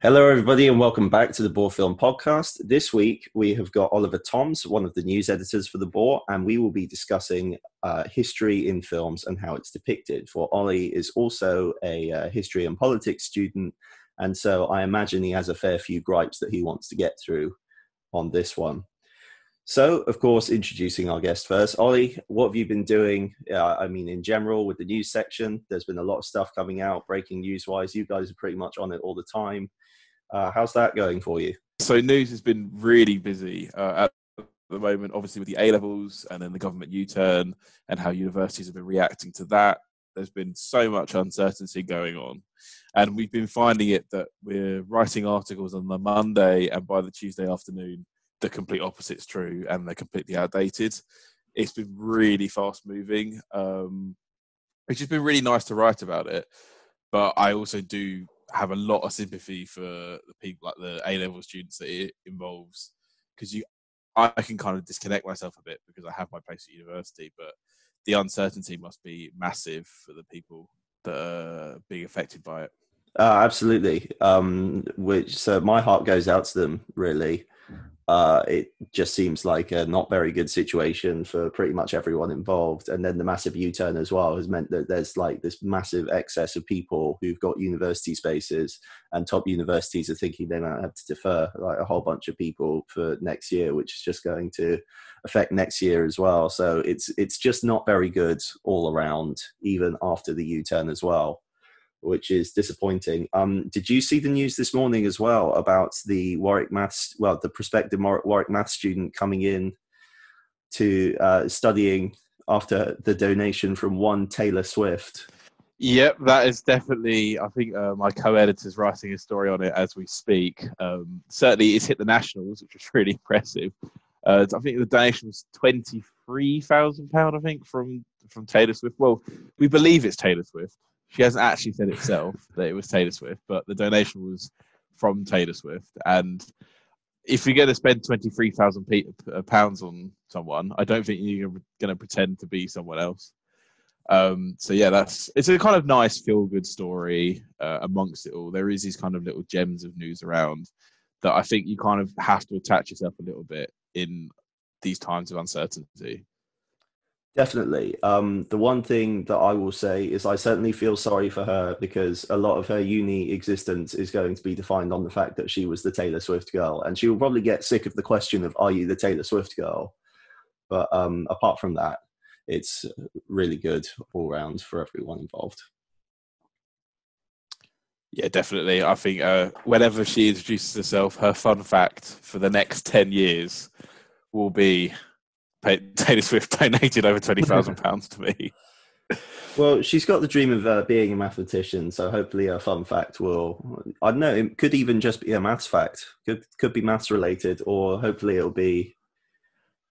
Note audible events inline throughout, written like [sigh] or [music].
Hello, everybody, and welcome back to the Boar Film Podcast. This week, we have got Oliver Toms, one of the news editors for the Boar, and we will be discussing uh, history in films and how it's depicted. For Ollie is also a uh, history and politics student, and so I imagine he has a fair few gripes that he wants to get through on this one. So, of course, introducing our guest first. Ollie, what have you been doing? Uh, I mean, in general, with the news section, there's been a lot of stuff coming out, breaking news wise. You guys are pretty much on it all the time. Uh, how's that going for you? So, news has been really busy uh, at the moment, obviously, with the A levels and then the government U turn and how universities have been reacting to that. There's been so much uncertainty going on. And we've been finding it that we're writing articles on the Monday, and by the Tuesday afternoon, the complete opposite's true and they're completely outdated. It's been really fast moving, um, which has been really nice to write about it. But I also do have a lot of sympathy for the people like the A level students that it involves because you, I can kind of disconnect myself a bit because I have my place at university, but the uncertainty must be massive for the people that are being affected by it. Uh, absolutely. Um, which so my heart goes out to them really uh, it just seems like a not very good situation for pretty much everyone involved. And then the massive U turn as well has meant that there's like this massive excess of people who've got university spaces, and top universities are thinking they might have to defer like a whole bunch of people for next year, which is just going to affect next year as well. So it's it's just not very good all around, even after the U turn as well which is disappointing. Um, did you see the news this morning as well about the Warwick Maths, well, the prospective Warwick Maths student coming in to uh, studying after the donation from one Taylor Swift? Yep, that is definitely. I think uh, my co-editor is writing a story on it as we speak. Um, certainly, it's hit the nationals, which was [laughs] really impressive. Uh, I think the donation was twenty-three thousand pound. I think from from Taylor Swift. Well, we believe it's Taylor Swift. She hasn't actually said itself [laughs] that it was Taylor Swift, but the donation was from Taylor Swift. And if you're going to spend twenty three thousand uh, pounds on someone, I don't think you're going to pretend to be someone else. Um, so yeah, that's it's a kind of nice feel good story uh, amongst it all. There is these kind of little gems of news around that I think you kind of have to attach yourself a little bit in these times of uncertainty. Definitely. Um, the one thing that I will say is I certainly feel sorry for her because a lot of her uni existence is going to be defined on the fact that she was the Taylor Swift girl. And she will probably get sick of the question of, are you the Taylor Swift girl? But um, apart from that, it's really good all round for everyone involved. Yeah, definitely. I think uh, whenever she introduces herself, her fun fact for the next 10 years will be Taylor Swift donated over twenty thousand [laughs] pounds to me. Well, she's got the dream of uh, being a mathematician, so hopefully a fun fact will. I don't know. It could even just be a maths fact. Could could be maths related, or hopefully it'll be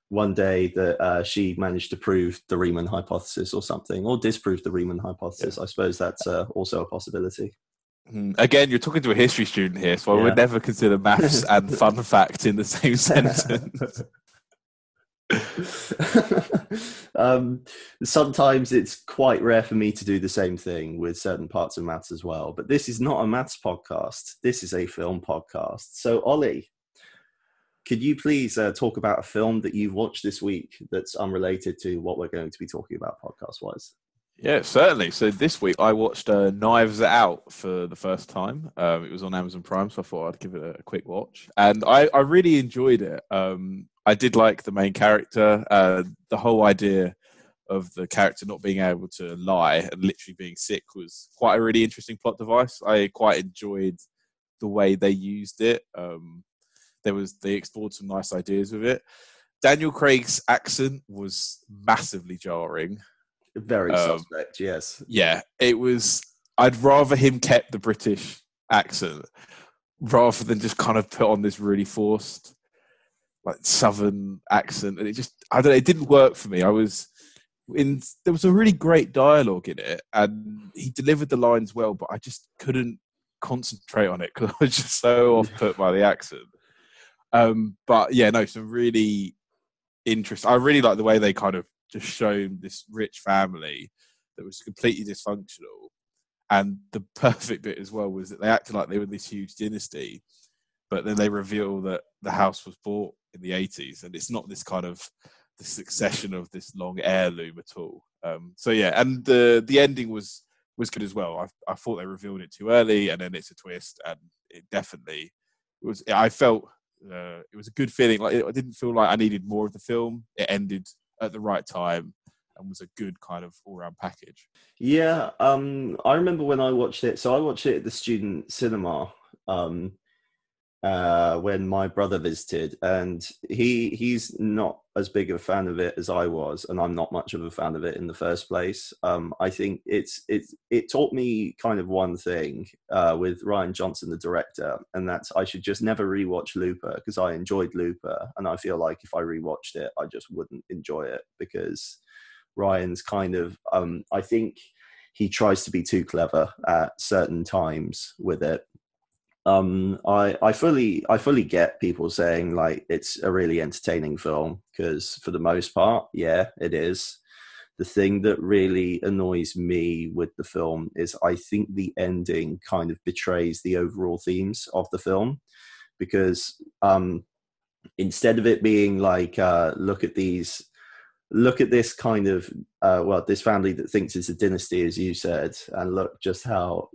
one day that uh, she managed to prove the Riemann hypothesis or something, or disprove the Riemann hypothesis. Yeah. I suppose that's uh, also a possibility. Hmm. Again, you're talking to a history student here, so yeah. I would never consider maths and [laughs] fun fact in the same [laughs] sentence. [laughs] um, sometimes it's quite rare for me to do the same thing with certain parts of maths as well. But this is not a maths podcast. This is a film podcast. So, Ollie, could you please uh, talk about a film that you've watched this week that's unrelated to what we're going to be talking about podcast wise? Yeah, certainly. So this week I watched uh, Knives Out for the first time. Um, it was on Amazon Prime, so I thought I'd give it a, quick watch, and I, I really enjoyed it. Um, I did like the main character. Uh, the whole idea of the character not being able to lie and literally being sick was quite a really interesting plot device. I quite enjoyed the way they used it. Um, there was they explored some nice ideas with it. Daniel Craig's accent was massively jarring. Very um, suspect, yes. Yeah, it was. I'd rather him kept the British accent rather than just kind of put on this really forced, like southern accent, and it just I don't know. It didn't work for me. I was in. There was a really great dialogue in it, and he delivered the lines well, but I just couldn't concentrate on it because [laughs] I was just so off put by the accent. Um, but yeah, no, some really interesting. I really like the way they kind of just shown this rich family that was completely dysfunctional And the [laughs] perfect bit as well was that they acted like they were this huge dynasty, but then they reveal that the house was bought in the 80s and it's not this kind of the succession of this long heirloom at all. Um, so yeah, and the the ending was was good as well. I I thought they revealed it too early, and then it's a twist, and it definitely was. I felt uh, it was a good feeling. Like I didn't feel like I needed more of the film. It ended at the right time and was a good kind of all round package. Yeah, um, I remember when I watched it. So I watched it at the student cinema. Um, uh, when my brother visited, and he he's not as big a fan of it as I was, and I'm not much of a fan of it in the first place. Um, I think it's it's it taught me kind of one thing uh, with Rian Johnson, the director, and that's I should just never rewatch Looper because I enjoyed Looper, and I feel like if I rewatched it, I just wouldn't enjoy it because Rian's kind of um, I think he tries to be too clever at certain times with it um, I I fully I fully get people saying like it's a really entertaining film because for the most part, yeah, it is. The thing that really annoys me with the film is I think the ending kind of betrays the overall themes of the film because um, instead of it being like uh, look at these look at this kind of uh, well this family that thinks it's a dynasty as you said and look just how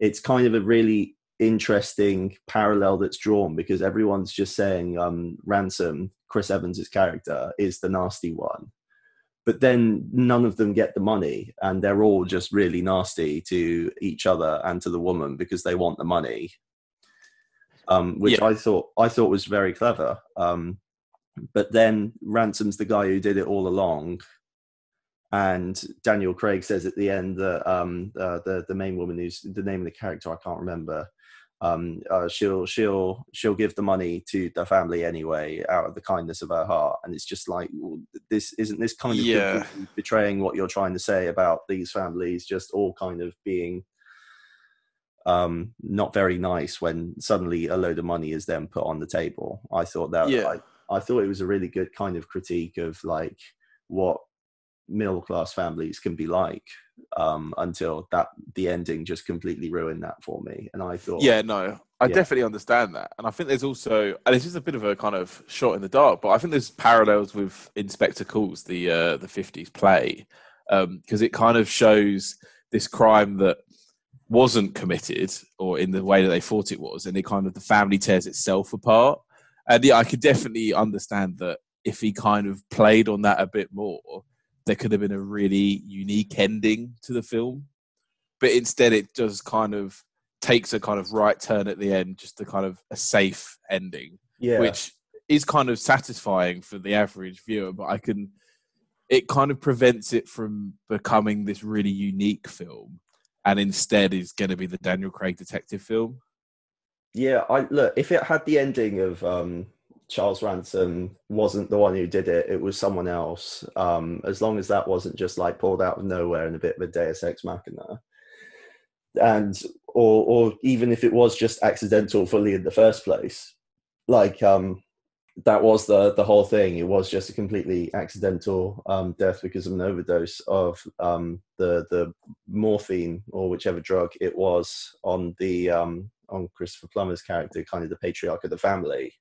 it's kind of a really interesting parallel that's drawn because everyone's just saying um, Ransom, Chris Evans's character, is the nasty one. But then none of them get the money, and they're all just really nasty to each other and to the woman because they want the money. Um, which yeah. I thought I thought was very clever. Um, but then Ransom's the guy who did it all along, and Daniel Craig says at the end that um, uh, the the main woman who's the name of the character I can't remember um, uh, she'll she'll she'll give the money to the family anyway out of the kindness of her heart and it's just like this isn't this kind of yeah. betraying what you're trying to say about these families just all kind of being um, not very nice when suddenly a load of money is then put on the table i thought that yeah. I, I thought it was a really good kind of critique of like what middle class families can be like um, until that the ending just completely ruined that for me. And I thought, yeah, no, I yeah. definitely understand that, and I think there's also, and it's just a bit of a kind of shot in the dark, but I think there's parallels with Inspector Calls, the uh, the '50s play, because um, it kind of shows this crime that wasn't committed or in the way that they thought it was, and it kind of the family tears itself apart. And yeah, I could definitely understand that if he kind of played on that a bit more, there could have been a really unique ending to the film. But instead, it just kind of takes a kind of right turn at the end, just a kind of a safe ending, yeah. which is kind of satisfying for the average viewer. But I can, it kind of prevents it from becoming this really unique film, and instead is going to be the Daniel Craig detective film. Yeah, I look if it had the ending of um Charles Ransom wasn't the one who did it; it was someone else. Um, as long as that wasn't just like pulled out of nowhere in a bit of a Deus Ex Machina, and or or even if it was just accidental fully in the first place, like um, that was the the whole thing. It was just a completely accidental um, death because of an overdose of um, the the morphine or whichever drug it was on the um, on Christopher Plummer's character, kind of the patriarch of the family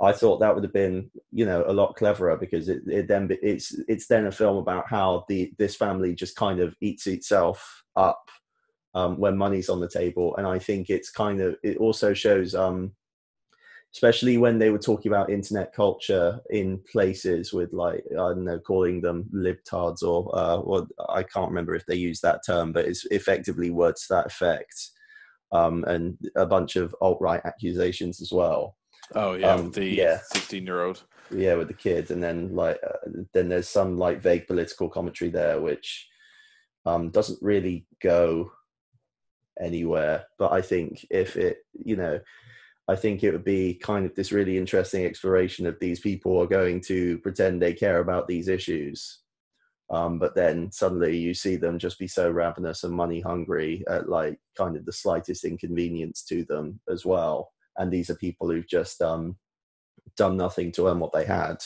I thought that would have been, you know, a lot cleverer because it, it then it's it's then a film about how the this family just kind of eats itself up um, when money's on the table, and I think it's kind of it also shows, um, especially when they were talking about internet culture in places with like I don't know, calling them libtards or uh, or I can't remember if they use that term, but it's effectively words to that effect, um, and a bunch of alt right accusations as well Oh yeah, um, the yeah. sixteen-year-old. Yeah, with the kids, and then like uh, then there's some like vague political commentary there, which um, doesn't really go anywhere. But I think if it, you know, I think it would be kind of this really interesting exploration of these people are going to pretend they care about these issues. Um, but then suddenly you see them just be so ravenous and money hungry at like kind of the slightest inconvenience to them as well and these are people who've just um, done nothing to earn what they had.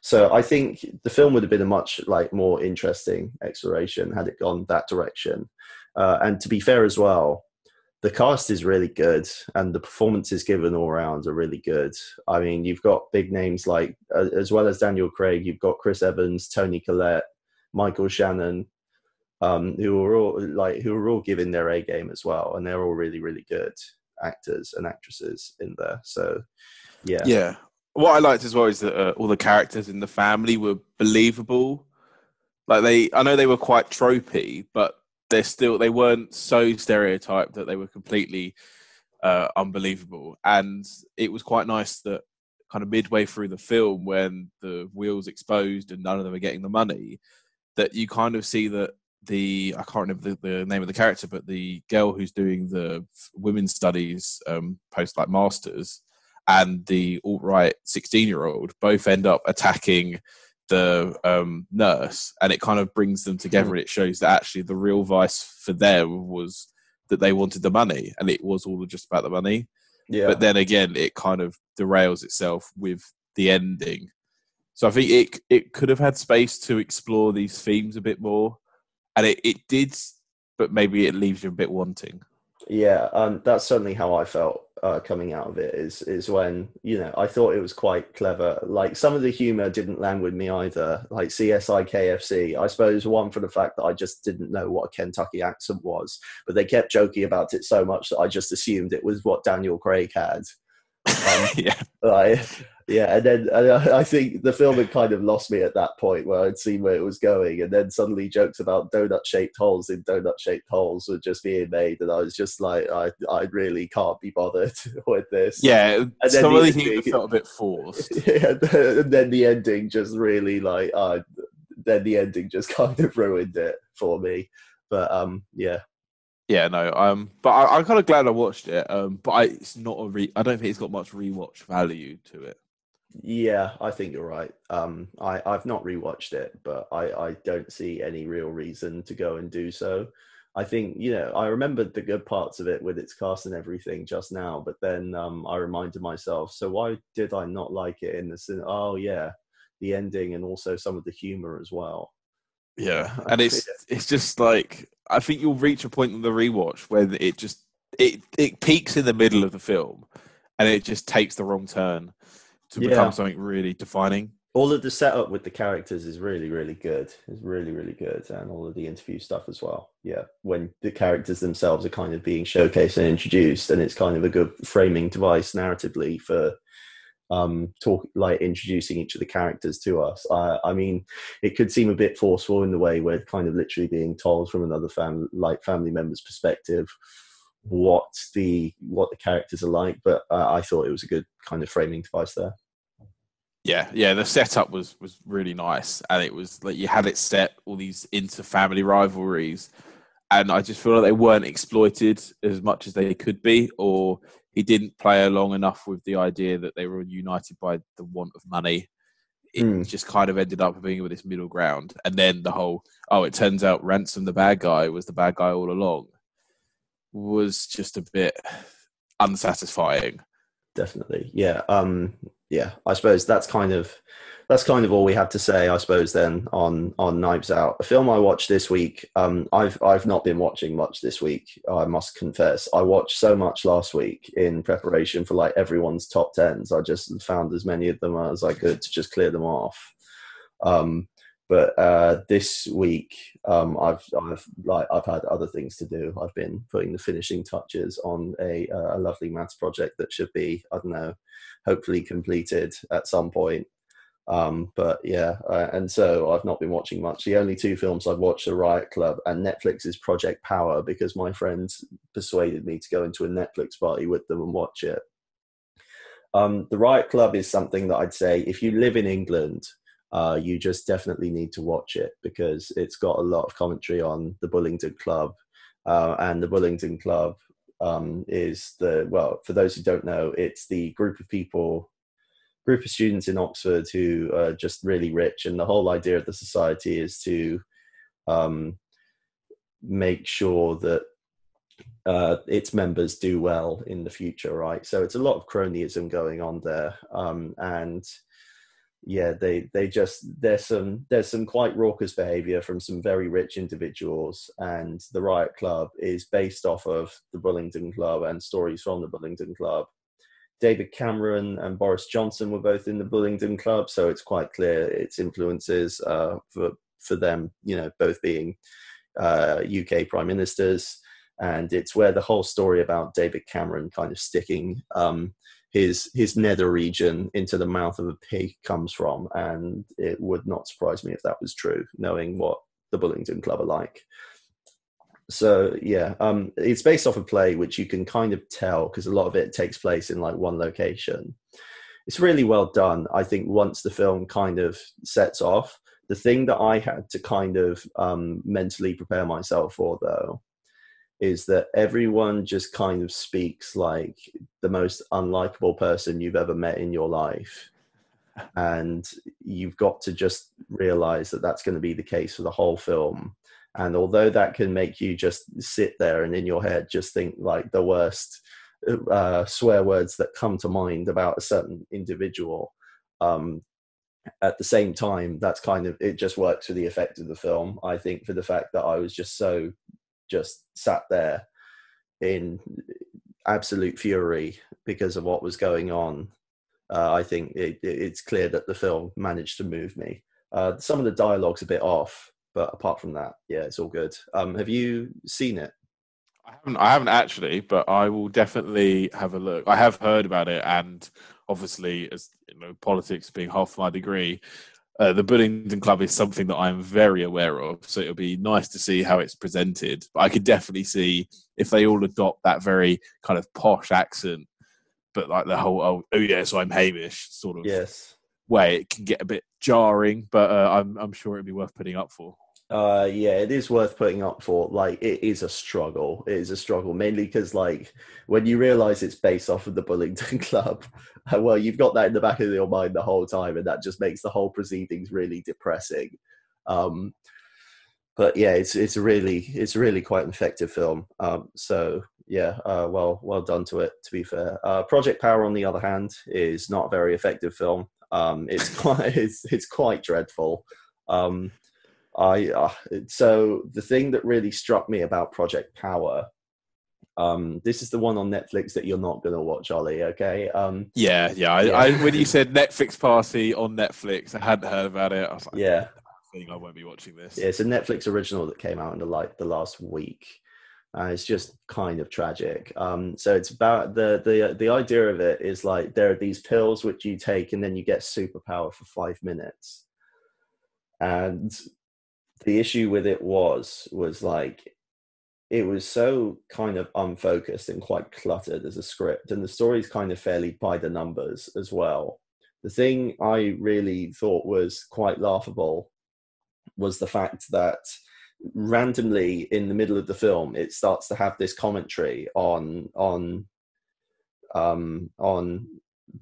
So I think the film would have been a much like more interesting exploration had it gone that direction. Uh, and to be fair as well, the cast is really good and the performances given all around are really good. I mean, you've got big names like, as well as Daniel Craig, you've got Chris Evans, Toni Collette, Michael Shannon, um, who are all like who are all giving their A game as well, and they're all really really good actors and actresses in there. So, yeah, yeah. What I liked as well is that uh, all the characters in the family were believable. Like they, I know they were quite tropey, but they're still they weren't so stereotyped that they were completely uh, unbelievable. And it was quite nice that kind of midway through the film, when the wheels exposed and none of them are getting the money, that you kind of see that the I can't remember the, the name of the character, but the girl who's doing the women's studies um, post like masters and the alt right sixteen year old both end up attacking the um, nurse, and it kind of brings them together, and it shows that actually the real vice for them was that they wanted the money, and it was all just about the money. Yeah. But then again, it kind of derails itself with the ending. So I think it it could have had space to explore these themes a bit more, and it, it did, but maybe it leaves you a bit wanting. Yeah, um, that's certainly how I felt uh, coming out of it. Is is when you know I thought it was quite clever. Like some of the humor didn't land with me either. Like CSI KFC, I suppose one for the fact that I just didn't know what a Kentucky accent was, but they kept joking about it so much that I just assumed it was what Daniel Craig had. [laughs] Um, yeah, like, yeah, and then and I think the film had kind of lost me at that point where I'd seen where it was going, and then suddenly jokes about donut-shaped holes in donut-shaped holes were just being made, and I was just like, I, I really can't be bothered [laughs] with this. Yeah, and some of the things felt a bit forced. [laughs] Yeah, and then the ending just really like, uh, then the ending just [laughs] kind of ruined it for me. But um, yeah, yeah, no. Um, but I, am kind of glad I watched it. Um, but I, it's not a re. I don't think it's got much rewatch value to it. Yeah, I think you're right. Um, I, I've not rewatched it, but I, I don't see any real reason to go and do so. I think, you know, I remembered the good parts of it with its cast and everything just now, but then um, I reminded myself, so why did I not like it in the sin? Oh, yeah, the ending and also some of the humor as well. Yeah, [laughs] and it's it's just like I think you'll reach a point in the rewatch where it just it it peaks in the middle of the film, and it just takes the wrong turn to yeah. become something really defining. All of the setup with the characters is really, really good. It's really, really good, and all of the interview stuff as well. Yeah, when the characters themselves are kind of being showcased and introduced, and it's kind of a good framing device narratively for um talk like introducing each of the characters to us I, I mean it could seem a bit forceful in the way we're kind of literally being told from another family like family member's perspective what the what the characters are like, but uh, I thought it was a good kind of framing device there. Yeah, yeah, the setup was was really nice, and it was like you had it set all these inter-family rivalries, and I just feel like they weren't exploited as much as they could be, or he didn't play along enough with the idea that they were united by the want of money. It mm. just kind of ended up being with this middle ground, and then the whole oh, it turns out ransom the bad guy was the bad guy all along was just a bit unsatisfying. Definitely, yeah, um, yeah. I suppose that's kind of that's kind of all we have to say. I suppose then on on Knives Out, a film I watched this week. Um, I've I've not been watching much this week. I must confess. I watched so much last week in preparation for like everyone's top tens. I just found as many of them as I could to just clear them off. Um, but uh, this week um, I've I've like I've had other things to do. I've been putting the finishing touches on a uh, a lovely maths project that should be I don't know, hopefully completed at some point. Um, but yeah, uh, and so I've not been watching much. The only two films I've watched are Riot Club and Netflix's Project Power because my friends persuaded me to go into a Netflix party with them and watch it. Um, the Riot Club is something that I'd say if you live in England uh, you just definitely need to watch it because it's got a lot of commentary on the Bullingdon Club. Uh, and the Bullingdon Club um, is the, well, for those who don't know, it's the group of people, group of students in Oxford who are just really rich. And the whole idea of the society is to um, make sure that uh, its members do well in the future, right? So it's a lot of cronyism going on there. Um, and yeah, they they just there's some there's some quite raucous behaviour from some very rich individuals, and the Riot Club is based off of the Bullingdon Club and stories from the Bullingdon Club. David Cameron and Boris Johnson were both in the Bullingdon Club, so it's quite clear its influences uh, for for them. You know, both being uh, UK prime ministers, and it's where the whole story about David Cameron kind of sticking um, his his nether region into the mouth of a pig comes from, and it would not surprise me if that was true, knowing what the Bullingdon Club are like. So yeah, um, it's based off a play which you can kind of tell because a lot of it takes place in like one location. It's really well done. I think once the film kind of sets off, the thing that I had to kind of um, mentally prepare myself for though is that everyone just kind of speaks like the most unlikable person you've ever met in your life. And you've got to just realize that that's going to be the case for the whole film. And although that can make you just sit there and in your head just think like the worst uh, swear words that come to mind about a certain individual um, at the same time that's kind of it just works for the effect of the film. I think for the fact that i was just so just sat there in absolute fury because of what was going on. Uh, I think it, it's clear that the film managed to move me. Uh, some of the dialogue's a bit off, but apart from that, yeah, it's all good. Um, have you seen it? I haven't. I haven't actually, but I will definitely have a look. I have heard about it, and obviously, as you know, politics being half my degree, uh, the Bullingdon Club is something that I'm very aware of, so it'll be nice to see how it's presented. But I could definitely see if they all adopt that very kind of posh accent, but like the whole oh, oh yeah, so I'm Hamish sort of yes way, it can get a bit jarring. But uh, I'm I'm sure it'd be worth putting up for. Uh, yeah, it is worth putting up for. Like, it is a struggle. It is a struggle, mainly because, like, when you realize it's based off of the Bullingdon [laughs] Club, well, you've got that in the back of your mind the whole time, and that just makes the whole proceedings really depressing. Um, but yeah, it's it's really it's really quite an effective film. Um, so yeah, uh, well well done to it. To be fair, uh, Project Power, on the other hand, is not a very effective film. Um, it's [laughs] quite it's it's quite dreadful. Um, I uh, so the thing that really struck me about Project Power. Um, this is the one on Netflix that you're not going to watch, Ollie. Okay. Um, yeah, yeah. I, yeah. I, when you said Netflix party on Netflix, I hadn't heard about it. I was like, yeah, I won't be watching this. Yeah, it's a Netflix original that came out in the like the last week. Uh, it's just kind of tragic. Um, so it's about the the the idea of it is like there are these pills which you take and then you get superpower for five minutes, and the issue with it was was like it was so kind of unfocused and quite cluttered as a script and the story's kind of fairly by the numbers as well. The thing i really thought was quite laughable was the fact that randomly in the middle of the film it starts to have this commentary on on um on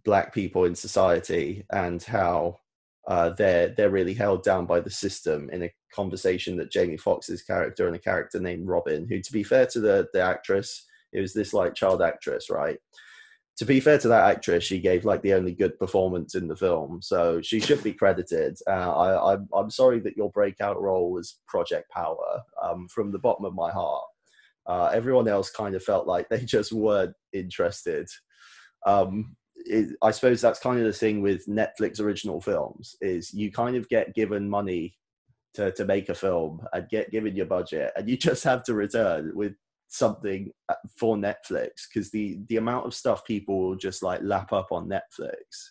black people in society and how uh, they're they're really held down by the system in a conversation that Jamie Foxx's character and a character named Robin, who, to be fair to the the actress, it was this like child actress, right? To be fair to that actress, she gave like the only good performance in the film, so she should be credited. Uh, I, I'm I'm sorry that your breakout role was Project Power. Um, from the bottom of my heart, uh, everyone else kind of felt like they [laughs] just weren't interested. Um, it, I suppose that's kind of the thing with Netflix original films is you kind of get given money to, to make a film and get given your budget and you [laughs] just have to return with something uh, for Netflix because the the amount of stuff people will just like lap up on Netflix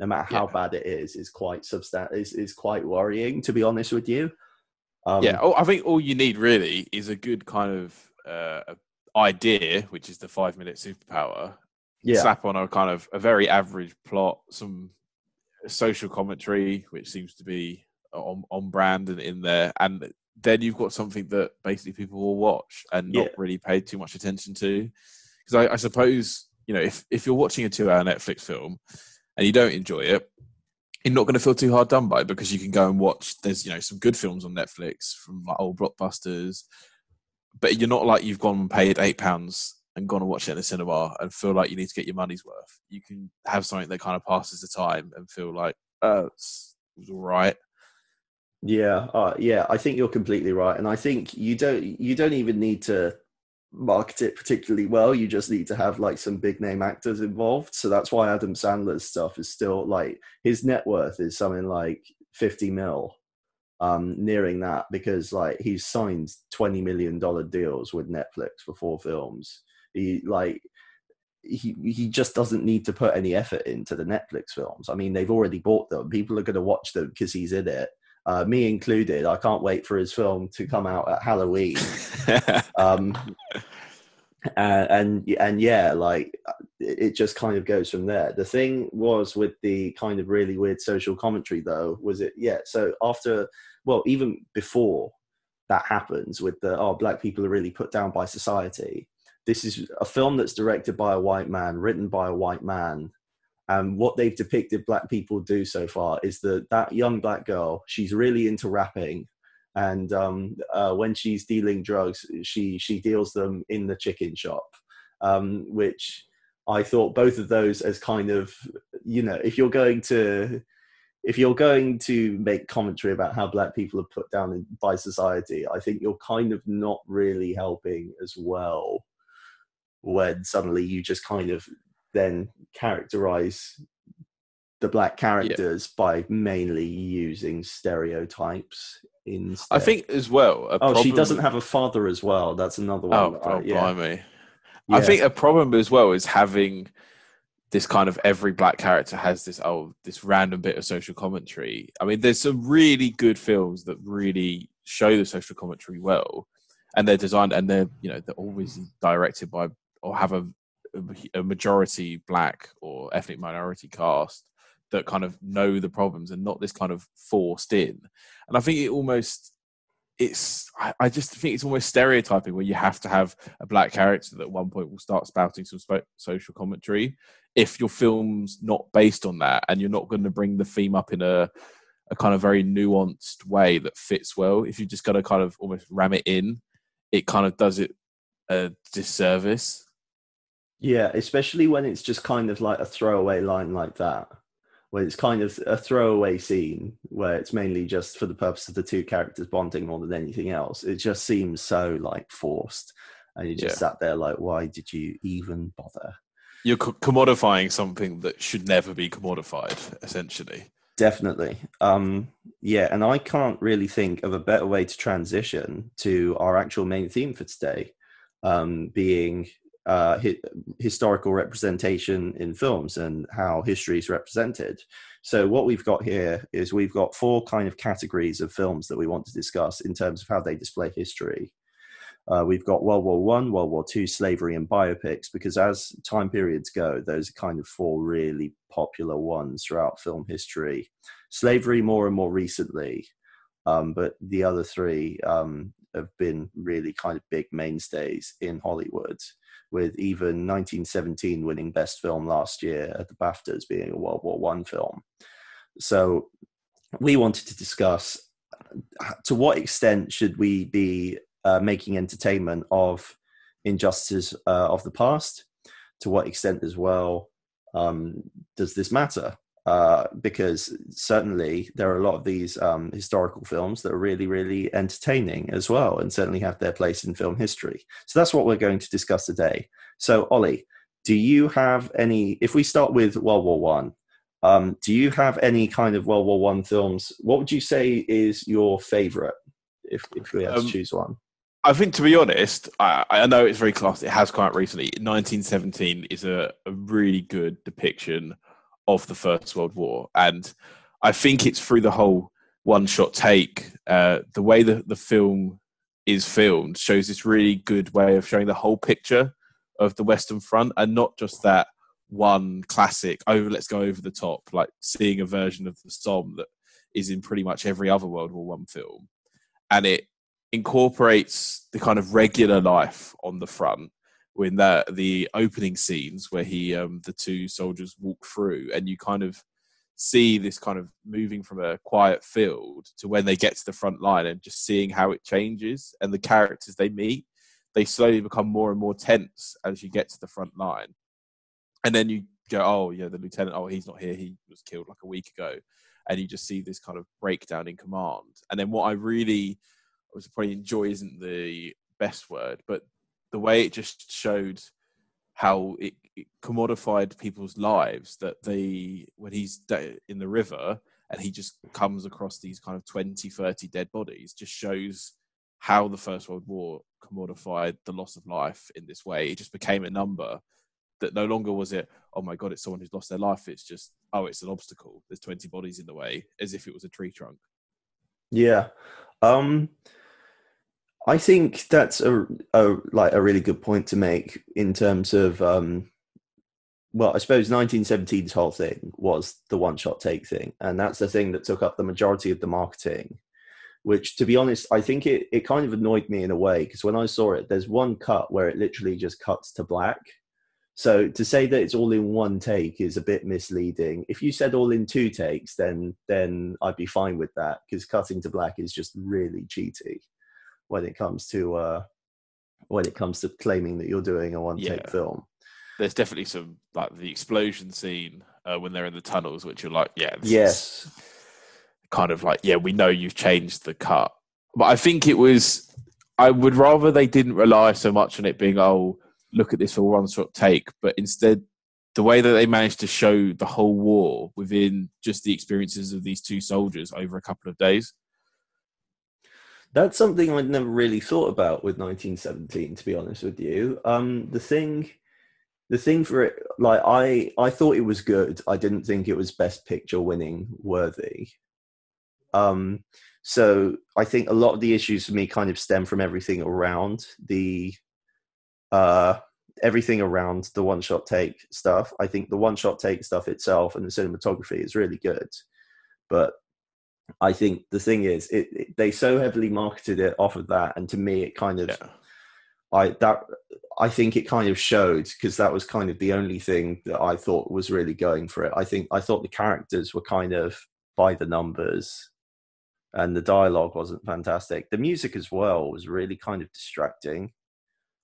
no matter how yeah. bad it is is quite substan- is, is quite worrying to be honest with you um, yeah oh, I think all you need really is a good kind of uh, idea which is the five minute superpower yeah. slap on a kind of a very average plot, some social commentary, which seems to be on, on brand and in there, and then you've got something that basically people will watch and not yeah. really pay too much attention to. Because I, I, suppose you know if if you're watching a two-hour Netflix film and you don't enjoy it, you're not going to feel too hard done by it because you can go and watch. There's you know some good films on Netflix from like old blockbusters, but you're not like you've gone and paid eight pounds and gone and watch it in the cinema and feel like you need to get your money's worth. You can have something that kind of passes the time and feel like, uh, was all right. Yeah, uh, yeah, I think you're completely right, and I think you don't you don't even need to market it particularly well. You just need to have like some big name actors involved. So that's why Adam Sandler's stuff is still like his net worth is something like fifty mil, um, nearing that because like he's signed twenty million dollar deals with Netflix for four films. He like he he just doesn't need to put any effort into the Netflix films. I mean, they've already bought them. People are going to watch them because he's in it uh, me included. I can't wait for his film to come out at Halloween. [laughs] um, and, and and yeah, like it just kind of goes from there. The thing was with the kind of really weird social commentary, though, was it? Yeah. So after, well, even before that happens, with the oh, black people are really put down by society. This is a film that's directed by a white man, written by a white man, and what they've depicted black people do so far is that that young black girl she's really into rapping. And um, uh, when she's dealing drugs she she deals them in the chicken shop um, which i thought both of those as kind of you know if you're going to if you're going to make commentary about how black people are put down in, by society i think you're kind of not really helping as well when suddenly you just kind of then characterize the black characters yeah. by mainly using stereotypes instead. I think as well. oh, problem... she doesn't have a father as well. That's another oh, one. Oh, oh yeah. blimey. Yeah. I think a problem as well is having this kind of every black character has this oh this random bit of social commentary. I mean, there's some really good films that really show the social commentary well, and they're designed and they're you know they're always directed by or have a a majority black or ethnic minority cast that kind of know the problems and not this kind of forced in. And I think it almost it's I, I, just think it's almost stereotyping where you have to have a black character that at one point will start spouting some sp- social commentary if your film's not based on that and you're not going to bring the theme up in a a kind of very nuanced way that fits well if you just got to kind of almost ram it in it kind of does it a disservice yeah, especially when it's just kind of like a throwaway line like that, where it's kind of a throwaway scene where it's mainly just for the purpose of the two characters bonding more than anything else. It just seems so like forced, and you just yeah. sat there like, why did you even bother? You're commodifying something that should never be commodified, essentially. Definitely. Um, yeah, and I can't really think of a better way to transition to our actual main theme for today, um, being uh, hi- historical representation in films and how history is represented. So what we've got here is we've got four kind of categories of films that we want to discuss in terms of how they display history. Uh, we've got World War One, World War Two, slavery, and biopics. Because as time periods go, those are kind of four really popular ones throughout film history. Slavery more and more recently, um, but the other three um, have been really kind of big mainstays in Hollywood with even 1917 winning Best Film last year at the BAFTAs being a World War One film. So we wanted to discuss to what extent should we be uh, making entertainment of injustices uh, of the past? To what extent as well um, does this matter? Uh, because certainly there are a lot of these um, historical films that are really, really entertaining as well, and certainly have their place in film history. So that's what we're going to discuss today. So, Ollie, do you have any? If we start with World War One, um, do you have any kind of World War One films? What would you say is your favorite, if if we had um, to choose one? I think, to be honest, I, I, know it's very class. It has out recently. 1917 is a, a really good depiction of the First World War. And I think it's through the whole one shot take, uh, the way that the film is filmed shows this really good way of showing the whole picture of the Western Front and not just that one classic, oh, let's go over the top, like seeing a version of the Somme that is in pretty much every other World War One film. And it incorporates the kind of regular life on the front in the the opening scenes where he um, the two soldiers walk through and you kind of see this kind of moving from a quiet field to when they get to the front line and just seeing how it changes and the characters they meet they slowly become more and more tense as you get to the front line and then you go oh yeah the lieutenant oh he's not here he was killed like a week ago and you just see this kind of breakdown in command. And then what I really I was probably enjoy isn't the best word, but the way it just showed how it, it commodified people's lives that they when he's in the river and he just comes across these kind of 20 30 dead bodies just shows how the first world war commodified the loss of life in this way. It just became a number that no longer was it oh my god it's someone who's lost their life. It's just oh it's an obstacle. There's 20 bodies in the way as if it was a tree trunk. Yeah. Um I think that's a, a like a really good point to make in terms of um, well, I suppose 1917's whole thing was the one shot take thing, and that's the thing that took up the majority of the marketing. Which, to be honest, I think it, it kind of annoyed me in a way because when I saw it, there's one cut where it literally just cuts to black. So to say that it's all in one take is a bit misleading. If you said all in two takes, then then I'd be fine with that because cutting to black is just really cheaty when it comes to uh, when it comes to claiming that you're doing a one take yeah. film. There's definitely some like the explosion scene uh, when they're in the tunnels, which you're like, yeah, yes, kind of like, yeah, we know you've changed the cut, but I think it was. I would rather they didn't rely so much on it being, oh, look at this for one shot take, but instead the way that they managed to show the whole war within just the experiences of these two soldiers over a couple of days that's something I'd never really thought about with 1917, to be honest with you. Um, the thing, the thing for it, like I, I thought it was good. I didn't think it was Best Picture winning worthy. Um, so I think a lot of the issues for me kind of stem from everything around the, uh, everything around the one shot take stuff. I think the one shot take stuff itself and the cinematography is really good, but I think the thing is, it, it, they so heavily marketed it off of that, and to me, it kind of, yeah. I that I think it kind of showed because that was kind of the only thing that I thought was really going for it. I think I thought the characters were kind of by the numbers, and the dialogue wasn't fantastic. The music as well was really kind of distracting.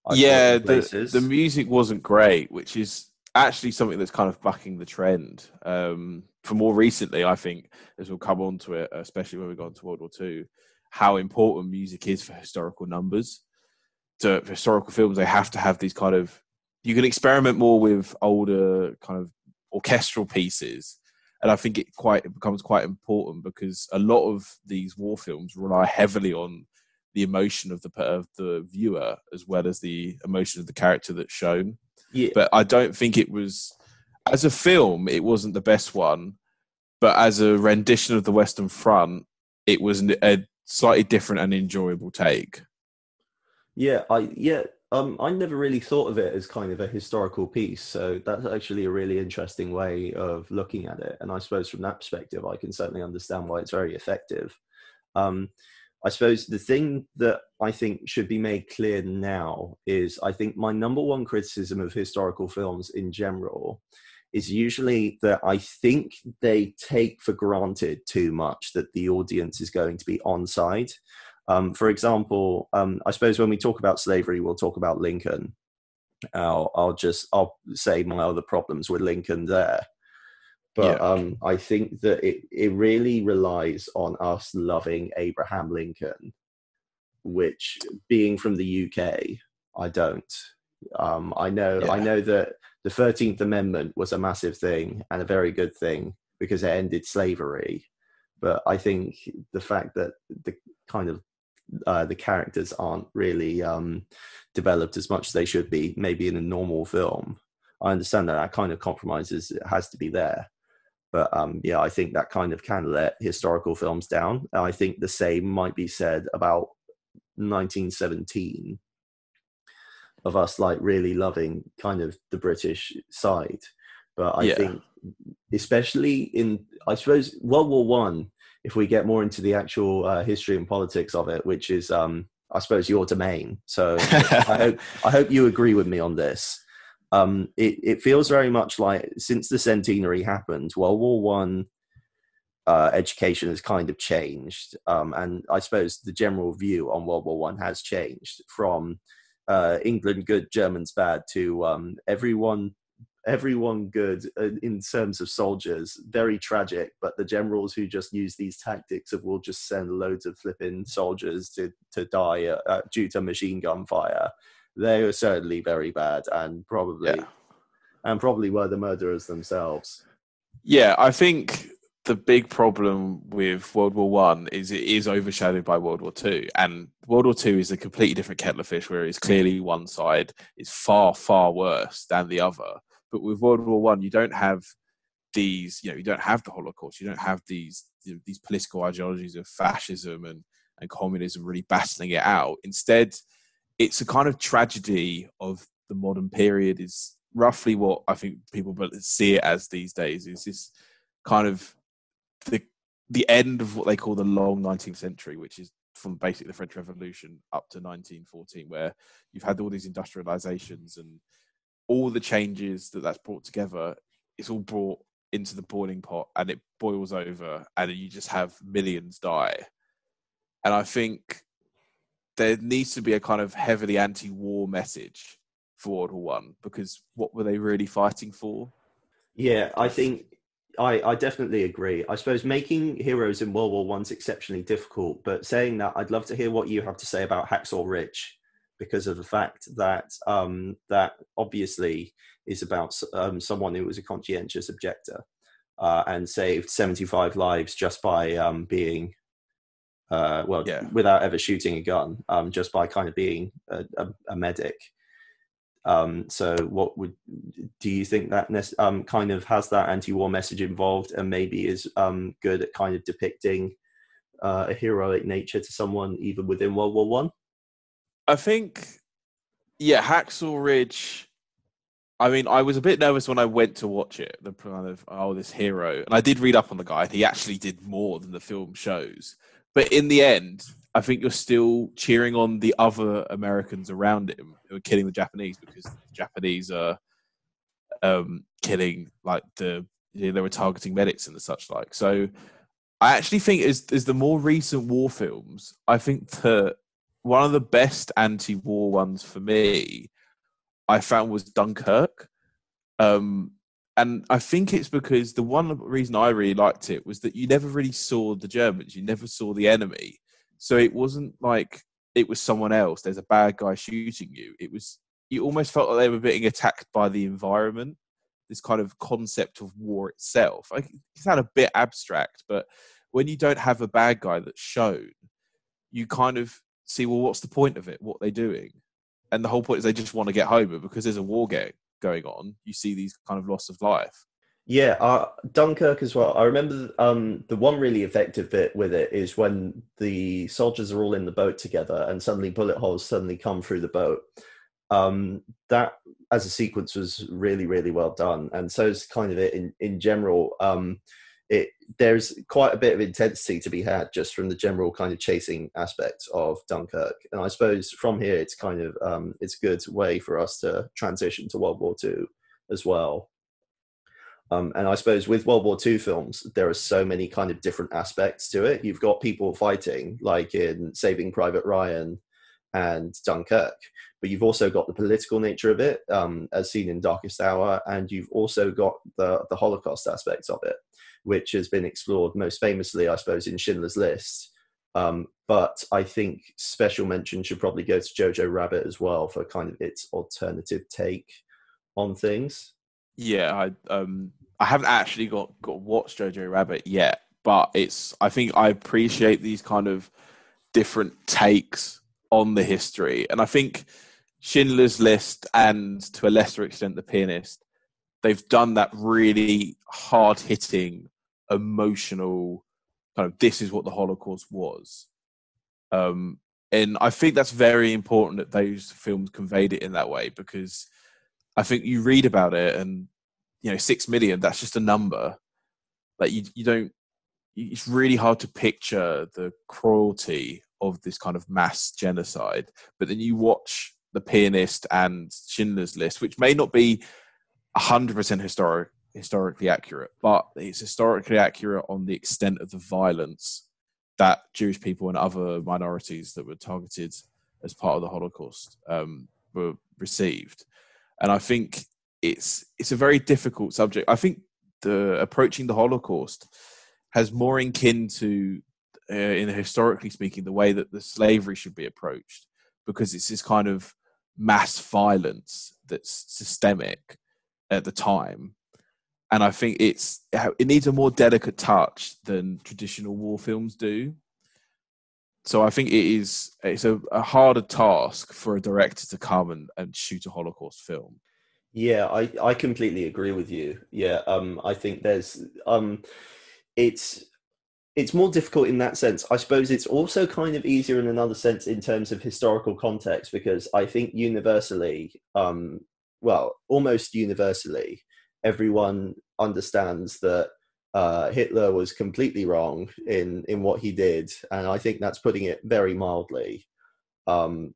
I yeah, the the music wasn't great, which is actually something that's kind of bucking the trend. Um, for more recently, I think, as we'll come on to it, especially when we go into World War II, how important music is for historical numbers. To for historical films, they have to have these kind of. You can experiment more with older kind of orchestral pieces, and I think it quite it becomes quite important because a lot of these war films rely heavily on the emotion of the of the viewer as well as the emotion of the character that's shown. Yeah. But I don't think it was as a film, it wasn't the best one. But as a rendition of the Western Front, it was a slightly different and enjoyable take. Yeah, I yeah, um, I never really thought of it as kind of a historical piece. So that's actually a really interesting way of looking at it. And I suppose from that perspective, I can certainly understand why it's very effective. Um, I suppose the thing that I think should be made clear now is I think my number one criticism of historical films in general is usually that I think they take for granted too much that the audience is going to be on side. Um, for example, um, I suppose when we talk about slavery, we'll talk about Lincoln. I'll, I'll just I'll say my other problems with Lincoln there. But yeah. um, I think that it, it really relies on us loving Abraham Lincoln, which being from the UK, I don't. Um, I know yeah. I know that the Thirteenth Amendment was a massive thing and a very good thing because it ended slavery. But I think the fact that the kind of uh, the characters aren't really um, developed as much as they should be, maybe in a normal film. I understand that that kind of compromises has to be there. But um, yeah, I think that kind of can let historical films down. I think the same might be said about 1917 of us like really loving kind of the British side. But I yeah. think, especially in, I suppose, World War One, if we get more into the actual uh, history and politics of it, which is, um, I suppose, your domain. So I hope [laughs] I hope you agree with me on this um, it, it feels very much like since the centenary happened, World War One uh, education has kind of changed, um, and I suppose the general view on World War One has changed from uh, England good, Germans bad to um, everyone everyone good uh, in terms of soldiers, very tragic. But the generals who just use these tactics of we'll just send loads of flipping soldiers to to die uh, uh, due to machine gun fire, they were certainly very bad and probably Yeah. and probably were the murderers themselves. Yeah, I think the big problem with World War One is it is overshadowed by World War Two, and World War Two is a completely different kettle of fish. Where it's clearly one side is far far worse than the other. But with World War One, you don't have these. You know, you don't have the Holocaust. You don't have these you know, these political ideologies of fascism and and communism really battling it out. Instead, it's a kind of tragedy of the modern period. Is roughly what I think people see it as these days. Is this kind of the the end of what they call the long 19th century, which is from basically the French Revolution up to 1914, where you've had all these industrializations and all the changes that that's brought together. It's all brought into the boiling pot, and it boils over, and you just have millions die. And I think there needs to be a kind of heavily anti-war message for World War One because what were they really fighting for? Yeah, I think I, I definitely agree. I suppose making heroes in World War One's exceptionally difficult, but saying that, I'd love to hear what you have to say about Hacksaw Ridge, because of the fact that um, that obviously is about um, someone who was a conscientious objector uh, and saved 75 lives just by um, being, uh, well, Yeah. without ever shooting a gun, um, just by kind of being a, a, a medic. Um, so, what would do you think that um, kind of has that anti-war message involved, and maybe is um, good at kind of depicting uh, a heroic nature to someone even within World War One? I think, yeah, Hacksaw Ridge. I mean, I was a bit nervous when I went to watch it. The kind of oh, this hero, and I did read up on the guy, and he actually did more than the film shows. But in the end, I think you're still cheering on the other Americans around him who are killing the Japanese because the Japanese are um, killing like the you know, they were targeting medics and the such like. So I actually think as as the more recent war films, I think that one of the best anti-war ones for me I found was Dunkirk. Um, and I think it's because the one reason I really liked it was that you never really saw the Germans, you never saw the enemy. So it wasn't like it was someone else. There's a bad guy shooting you. It was you almost felt like they were being attacked by the environment. This kind of concept of war itself. Like, it sound a bit abstract, but when you don't have a bad guy that's shown, you kind of see, well, what's the point of it? What they're doing? And the whole point is they just want to get home, but because there's a war go- going on, you see these kind of loss of life. Yeah, uh, Dunkirk as well. I remember um, the one really effective bit with it is when the soldiers are all in the boat together and suddenly bullet holes suddenly come through the boat. Um, that as a sequence was really, really well done. And so is kind of it in, in general. Um, it there's quite a bit of intensity to be had just from the general kind of chasing aspects of Dunkirk. And I suppose from here it's kind of um, it's a good way for us to transition to World War Two as well. Um, and I suppose with World War II films, there are so many kind of different aspects to it. You've got people fighting, like in Saving Private Ryan and Dunkirk, but you've also got the political nature of it, um, as seen in Darkest Hour, and you've also got the the Holocaust aspects of it, which has been explored most famously, I suppose, in Schindler's List. Um, but I think special mention should probably go to Jojo Rabbit as well for kind of its alternative take on things. Yeah, I um I haven't actually got got watched Jojo Rabbit yet, but it's I think I appreciate these kind of different takes on the history, and I think Schindler's List and to a lesser extent The Pianist, they've done that really hard hitting, emotional kind of this is what the Holocaust was. Um, and I think that's very important that those films conveyed it in that way because I think you read about it and you know six million that's just a number. Like you you don't it's really hard to picture the cruelty of this kind of mass genocide. But then you watch the pianist and Schindler's List which may not be 100% historic historically accurate but it's historically accurate on the extent of the violence that Jewish people and other minorities that were targeted as part of the Holocaust um, were received. And I think it's it's a very difficult subject. I think the approaching the Holocaust has more in kin to, uh, in historically speaking, the way that the slavery should be approached, because it's this kind of mass violence that's systemic at the time and I think it's it needs a more delicate touch than traditional war films do. So I think it is it's a, a harder task for a director to come and, and shoot a Holocaust film. Yeah, I, I completely agree with you. Yeah, um, I think there's um, it's it's more difficult in that sense. I suppose it's also kind of easier in another sense in terms of historical context because I think universally, um, well, almost universally, everyone understands that uh, Hitler was completely wrong in in what he did, and I think that's putting it very mildly. Um,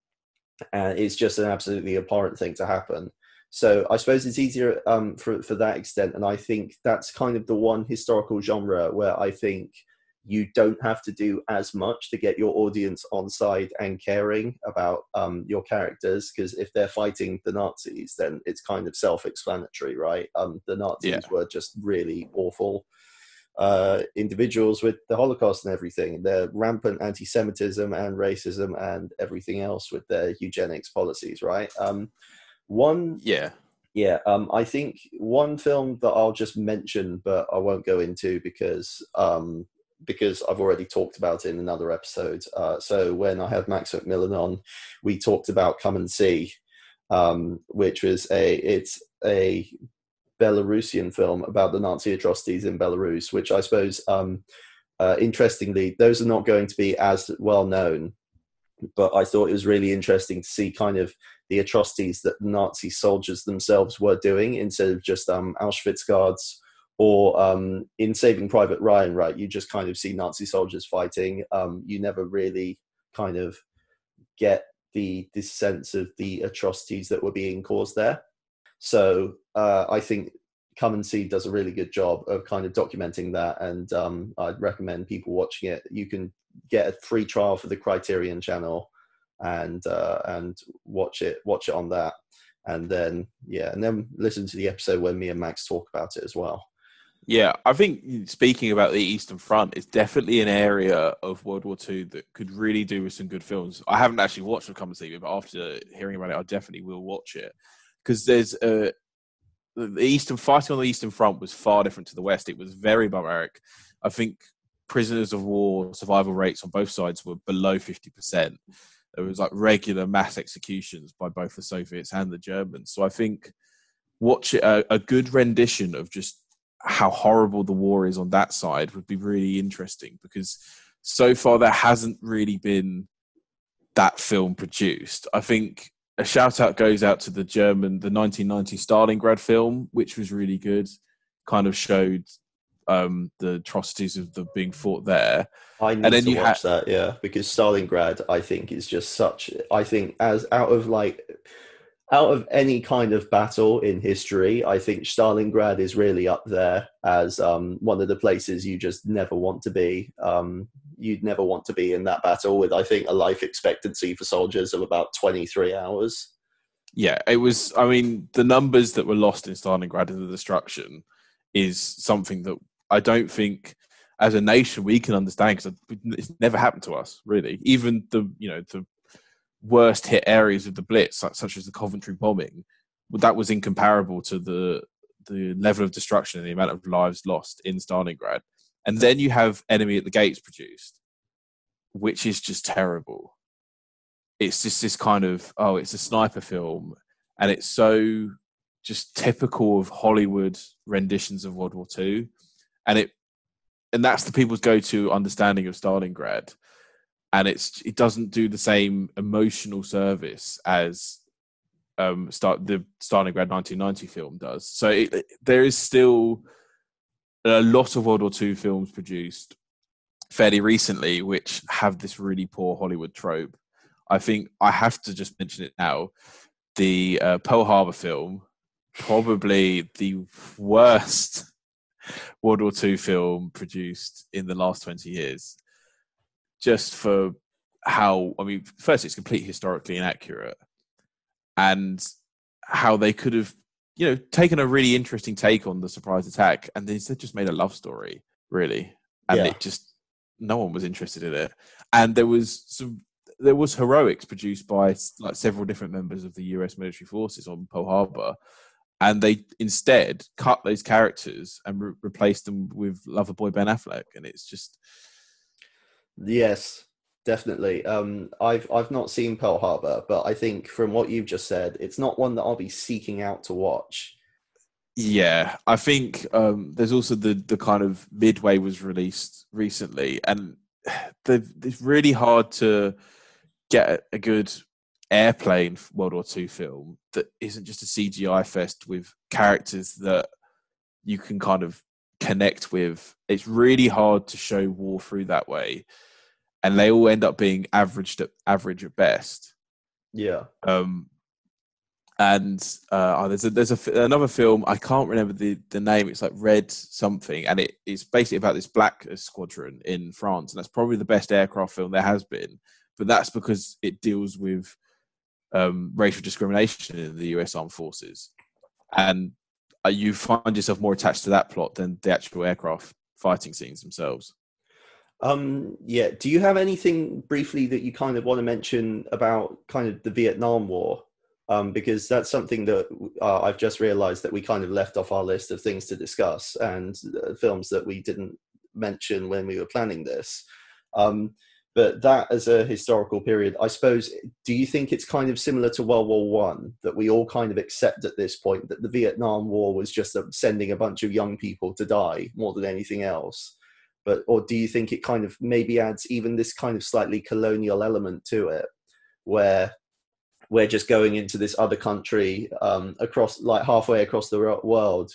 and it's just an absolutely abhorrent thing to happen. So I suppose it's easier um, for for that extent, and I think that's kind of the one historical genre where I think you don't have to do as much to get your audience on side and caring about um, your characters because if they're fighting the Nazis, then it's kind of self-explanatory, right? Um, the Nazis yeah. were just really awful uh, individuals with the Holocaust and everything. Their rampant anti-Semitism and racism and everything else with their eugenics policies, right? Um, one, yeah, yeah. Um, I think one film that I'll just mention, but I won't go into because um, because I've already talked about it in another episode. Uh, so when I had Max McMillan on, we talked about Come and See, um, which was a it's a Belarusian film about the Nazi atrocities in Belarus, which I suppose, um, uh, interestingly, those are not going to be as well known. But I thought it was really interesting to see kind of the atrocities that Nazi soldiers themselves were doing instead of just um, Auschwitz guards or um, in Saving Private Ryan, right, you just kind of see Nazi soldiers fighting. Um, you never really kind of get the this sense of the atrocities that were being caused there. So uh, I think Come and See does a really good job of kind of documenting that, and um, I'd recommend people watching it. You can get a free trial for the Criterion Channel, and uh, and watch it watch it on that, and then yeah, and then listen to the episode where me and Max talk about it as well. Yeah, I think speaking about the Eastern Front is definitely an area of World War II that could really do with some good films. I haven't actually watched Come and See but after hearing about it, I definitely will watch it because there's a the Eastern fighting on the Eastern Front was far different to the West. It was very barbaric. I think prisoners of war survival rates on both sides were below fifty percent. There was like regular mass executions by both the Soviets and the Germans. So I think watch a, a good rendition of just how horrible the war is on that side would be really interesting because so far there hasn't really been that film produced. I think a shout out goes out to the German, the 1990 Stalingrad film, which was really good. Kind of showed um, the atrocities of the being fought there. I need and then to you watch ha- that, yeah, because Stalingrad, I think, is just such. I think as out of like out of any kind of battle in history, I think Stalingrad is really up there as um, one of the places you just never want to be. Um, you'd never want to be in that battle with, I think, a life expectancy for soldiers of about 23 hours. Yeah, it was. I mean, the numbers that were lost in Stalingrad and the destruction is something that I don't think as a nation we can understand because it's never happened to us really even the you know the worst hit areas of the Blitz, such as the Coventry bombing, that was incomparable to the the level of destruction and the amount of lives lost in Stalingrad. And then you have Enemy at the Gates produced, which is just terrible. It's just this kind of oh, it's a sniper film, and it's so just typical of Hollywood renditions of World War II, and it and that's the people's go-to understanding of Stalingrad and it's it doesn't do the same emotional service as um start the Stalingrad 1990 film does. So it, there is still a lot of World War II films produced fairly recently which have this really poor Hollywood trope. I think I have to just mention it now. The uh, Pearl Harbor film, probably the worst [laughs] World War II film produced in the last 20 years just for how I mean, first it's completely historically inaccurate, and how they could have you know, taken a really interesting take on the surprise attack, and instead just made a love story, really, and Yeah. it just no one was interested in it. And there was some there was heroics produced by like several different members of the U.S. military forces on Pearl Harbor, and they instead cut those characters and re- replaced them with Loverboy Ben Affleck, and it's just Yes, definitely. Um, I've I've not seen Pearl Harbor, but I think from what you've just said, it's not one that I'll be seeking out to watch. Yeah, I think um, there's also the the kind of Midway was released recently, and [sighs] it's really hard to get a good airplane World War II film that isn't just a CGI fest with characters that you can kind of connect with. It's really hard to show war through that way, and they all end up being averaged at average at best. Yeah. Um, and uh, oh, there's a, there's a, another film I can't remember the, the name. It's like Red something, and it, it's basically about this black squadron in France, and that's probably the best aircraft film there has been. But that's because it deals with um, racial discrimination in the U.S. Armed Forces, and uh, you find yourself more attached to that plot than the actual aircraft fighting scenes themselves. Um, yeah. Do you have anything briefly that you kind of want to mention about kind of the Vietnam War? Um, because that's something that uh, I've just realised that we kind of left off our list of things to discuss and uh, films that we didn't mention when we were planning this. Um, but that as a historical period, I suppose, do you think it's kind of similar to World War One that we all kind of accept at this point that the Vietnam War was just sending a bunch of young people to die more than anything else? But or do you think it kind of maybe adds even this kind of slightly colonial element to it, where we're just going into this other country um, across like halfway across the world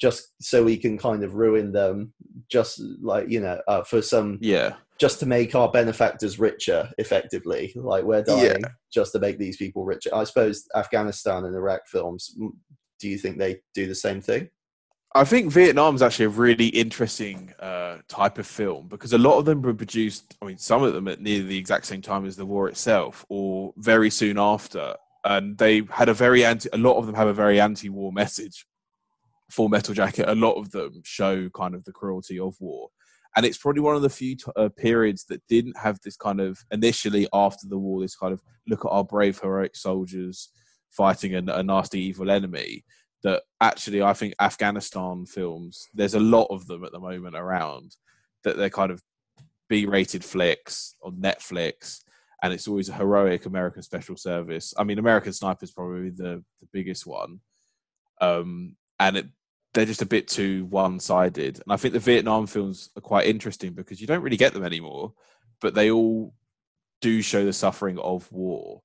just so we can kind of ruin them just like you know uh, for some Yeah, just to make our benefactors richer effectively? Like we're dying just to make these people richer. I suppose afghanistan and iraq films do you think they do the same thing I think Vietnam's actually a really interesting uh, type of film because a lot of them were produced. I mean, some of them at near the exact same time as the war itself, or very soon after, and they had a very anti. A lot of them have a very anti-war [laughs] message. Full Metal Jacket. A lot of them show kind of the cruelty of war, and it's probably one of the few t- uh, periods that didn't have this kind of initially after the war. This kind of look at our brave heroic soldiers fighting a, a nasty evil enemy that actually I think Afghanistan films, there's a lot of them at the moment around that they're kind of B rated flicks on Netflix. And it's always a heroic American special service. I mean, American Sniper is probably the, the biggest one. Um, and it, they're just a bit too one sided. And I think the Vietnam films are quite interesting because you don't really get them anymore, but they all do show the suffering of war,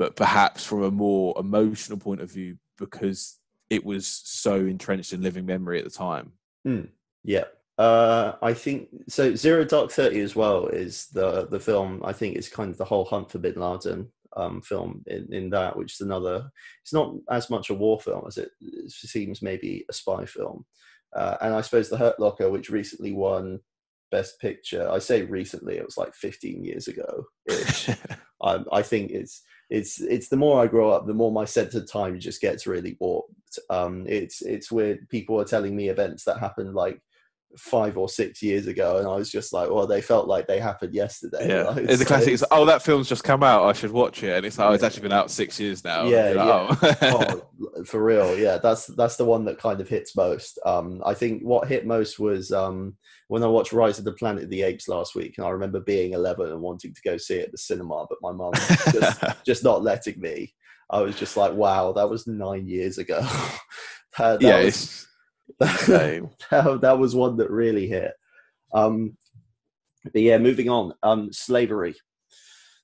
but perhaps from a more emotional point of view because it was so entrenched in living memory at the time. yeah uh, I think so. Zero Dark Thirty as well is the the film. I think it's kind of the whole hunt for Bin Laden um, film in, in that, which is another. It's not as much a war film as it, it seems maybe a spy film. Uh, and I suppose the Hurt Locker, which recently won Best Picture. I say recently; it was like 15 years ago. [laughs] um, I think it's it's it's the more I grow up, the more my sense of time just gets really warped. Um, it's it's weird. People are telling me events that happened like five or six years ago, and I was just like, well, they felt like they happened yesterday. yeah, [laughs] Like, it's the classic. it's- oh, that film's just come out. I should watch it. And it's like, oh, it's actually been out six years now. Yeah, like, oh. oh, for real yeah that's that's the one that kind of hits most. Um i think what hit most was um when i watched rise of the planet of the apes last week and i remember being 11 and wanting to go see it at the cinema but my mum just, [laughs] just not letting me. I was just like wow that was nine years ago. [laughs] That, that yeah, was, [laughs] that, that was one that really hit. Um but yeah moving on. Um slavery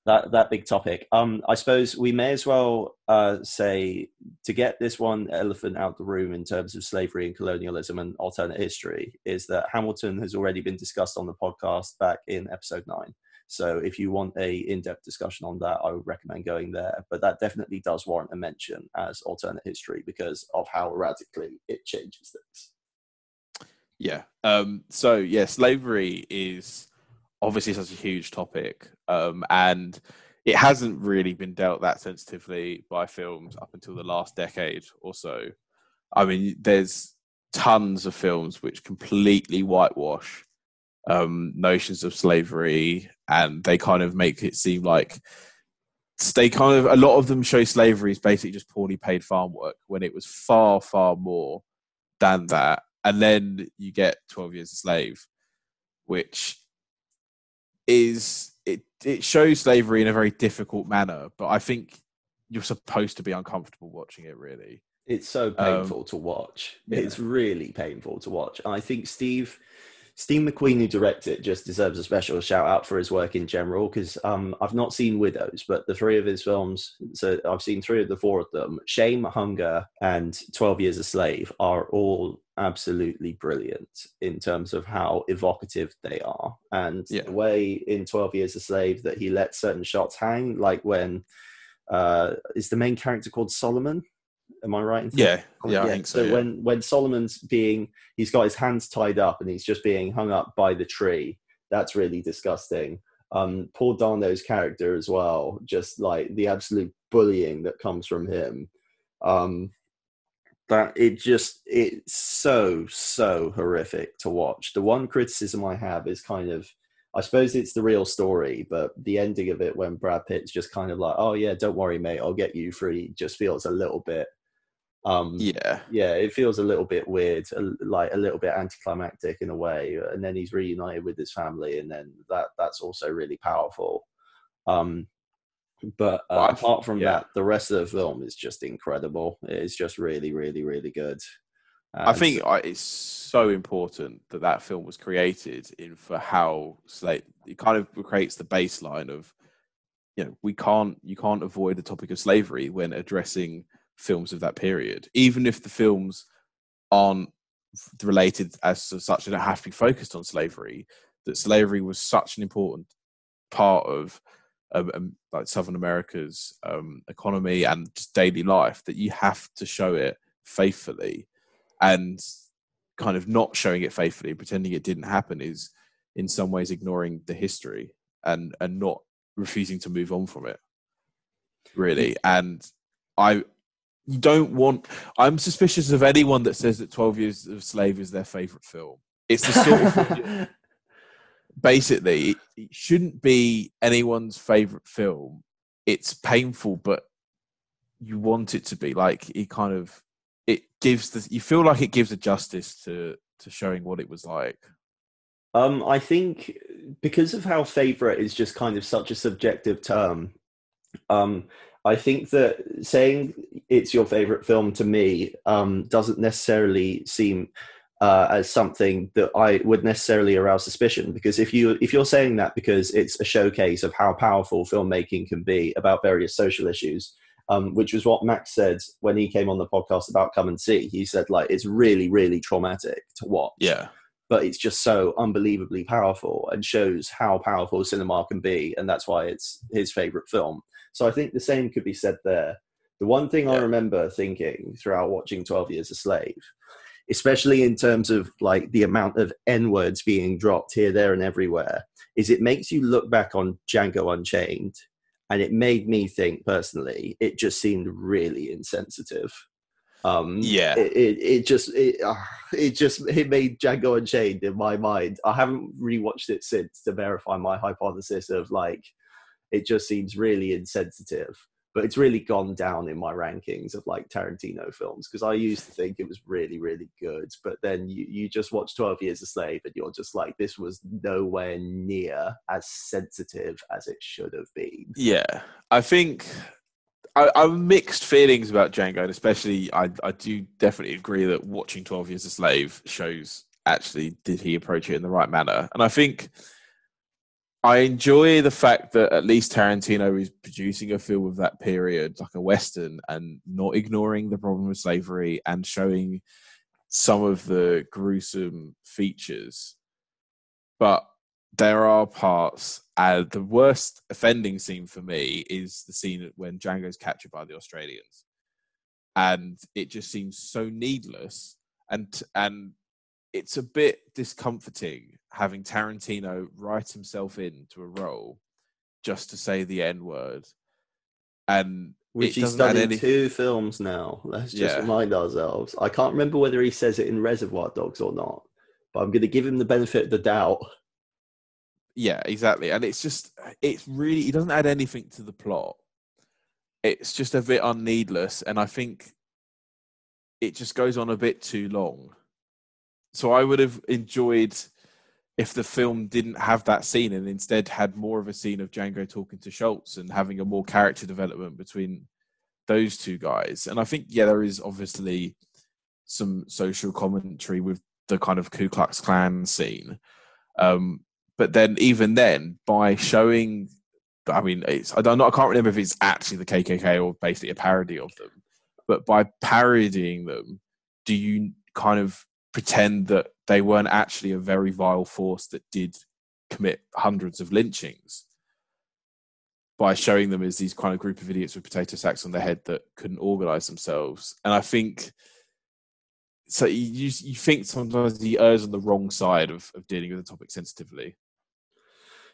that that big topic. Um, I suppose we may as well uh, say to get this one elephant out the room in terms of slavery and colonialism and alternate history is that Hamilton has already been discussed on the podcast back in episode nine. So if you want a in-depth discussion on that, I would recommend going there. But that definitely does warrant a mention as alternate history because of how radically it changes things. Yeah. Um, so yeah, slavery is obviously such a huge topic, um, and it hasn't really been dealt that sensitively by films up until the last decade or so. I mean, there's tons of films which completely whitewash um, notions of slavery, and they kind of make it seem like they kind of a lot of them show slavery is basically just poorly paid farm work when it was far far more than that and then you get 12 years a slave which is it it shows slavery in a very difficult manner but i think you're supposed to be uncomfortable watching it really. It's so painful um, to watch. yeah. it's really painful to watch. And i think steve Steve McQueen, who directed it, just deserves a special shout out for his work in general because um, I've not seen Widows, but the three of his films, so I've seen three of the four of them Shame, Hunger, and 12 Years a Slave are all absolutely brilliant in terms of how evocative they are. And yeah. the way in 12 Years a Slave that he lets certain shots hang, like when uh, is the main character called Solomon? Am I right? Yeah, yeah, yeah, I think so. so yeah. when when Solomon's being, he's got his hands tied up and he's just being hung up by the tree. That's really disgusting. Um, Paul Dano's character as well, just like the absolute bullying that comes from him. Um, that it just it's so so horrific to watch. The one criticism I have is kind of I suppose it's the real story, but the ending of it when Brad Pitt's just kind of like, "Oh yeah, don't worry, mate, I'll get you free," just feels a little bit um, yeah, yeah, it feels a little bit weird, like a little bit anticlimactic in a way. And then he's reunited with his family, and then that that's also really powerful. Um, but uh, apart from yeah. that, the rest of the film is just incredible. It's just really, really, really good. And I think it's so important that that film was created in for how slate it kind of creates the baseline of you know we can't you can't avoid the topic of slavery when addressing films of that period, even if the films aren't related as such and don't have to be focused on slavery. That slavery was such an important part of um, um, like Southern America's um, economy and just daily life that you have to show it faithfully, and kind of not showing it faithfully, pretending it didn't happen, is in some ways ignoring the history and and not refusing to move on from it. Really, and I you don't want. I'm suspicious of anyone that says that Twelve Years of Slave is their favorite film. It's the sort of [laughs] basically it shouldn't be anyone's favorite film. It's painful, but you want it to be like it kind of it gives the you feel like it gives a justice to to showing what it was like. Um, I think because of how favorite is just kind of such a subjective term. Um, I think that saying it's your favorite film to me um, doesn't necessarily seem uh, as something that I would necessarily arouse suspicion. Because if you if you're saying that because it's a showcase of how powerful filmmaking can be about various social issues, um, which was what Max said when he came on the podcast about Come and See. He said like it's really really traumatic to watch. Yeah. But it's just so unbelievably powerful and shows how powerful cinema can be, and that's why it's his favorite film. So I think the same could be said there. The one thing yeah. I remember thinking throughout watching 12 Years a Slave, especially in terms of like the amount of N words being dropped here, there, and everywhere, is it makes you look back on Django Unchained. And it made me think personally, it just seemed really insensitive. Um, yeah, it, it, it just it, uh, it just it made Django Unchained in my mind. I haven't rewatched it since to verify my hypothesis of like it just seems really insensitive. But it's really gone down in my rankings of like Tarantino films because I used to think it was really, really good. But then you, you just watch 12 Years a Slave and you're just like, this was nowhere near as sensitive as it should have been. Yeah. I think I, I'm mixed feelings about Django, and especially I, I do definitely agree that watching 12 Years a Slave shows actually did he approach it in the right manner. And I think I enjoy the fact that at least Tarantino is producing a film of that period, like a western, and not ignoring the problem of slavery and showing some of the gruesome features. But there are parts, and the worst offending scene for me is the scene when Django's captured by the Australians, and it just seems so needless and and it's a bit discomforting having Tarantino write himself into a role just to say the N word, and which he's done in any- two films now. Let's just Yeah. remind ourselves. I can't remember whether he says it in Reservoir Dogs or not, but I'm going to give him the benefit of the doubt. Yeah, exactly. And it's just, it's really, he doesn't add anything to the plot. It's just a bit unneedless. And I think it just goes on a bit too long. So I would have enjoyed if the film didn't have that scene and instead had more of a scene of Django talking to Schultz and having a more character development between those two guys. And I think, yeah, there is obviously some social commentary with the kind of Ku Klux Klan scene. Um, but then even then, by showing, I mean, it's I don't I can't remember if it's actually the KKK or basically a parody of them. But by parodying them, do you kind of pretend that they weren't actually a very vile force that did commit hundreds of lynchings? By showing them as these kind of group of idiots with potato sacks on their head that couldn't organize themselves, and I think so. You you think sometimes he errs on the wrong side of, of dealing with the topic sensitively.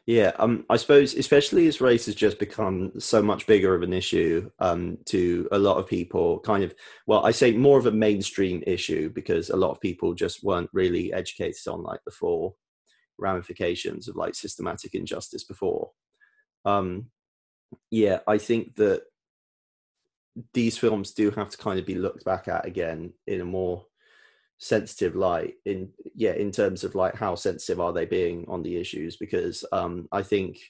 Yeah, um, I suppose especially as race has just become so much bigger of an issue um, to a lot of people. Kind of, well, I say more of a mainstream issue because a lot of people just weren't really educated on like the full ramifications of like systematic injustice before. Um, yeah, I think that these films do have to kind of be looked back at again in a more sensitive light in yeah in terms of like how sensitive are they being on the issues? Because um i think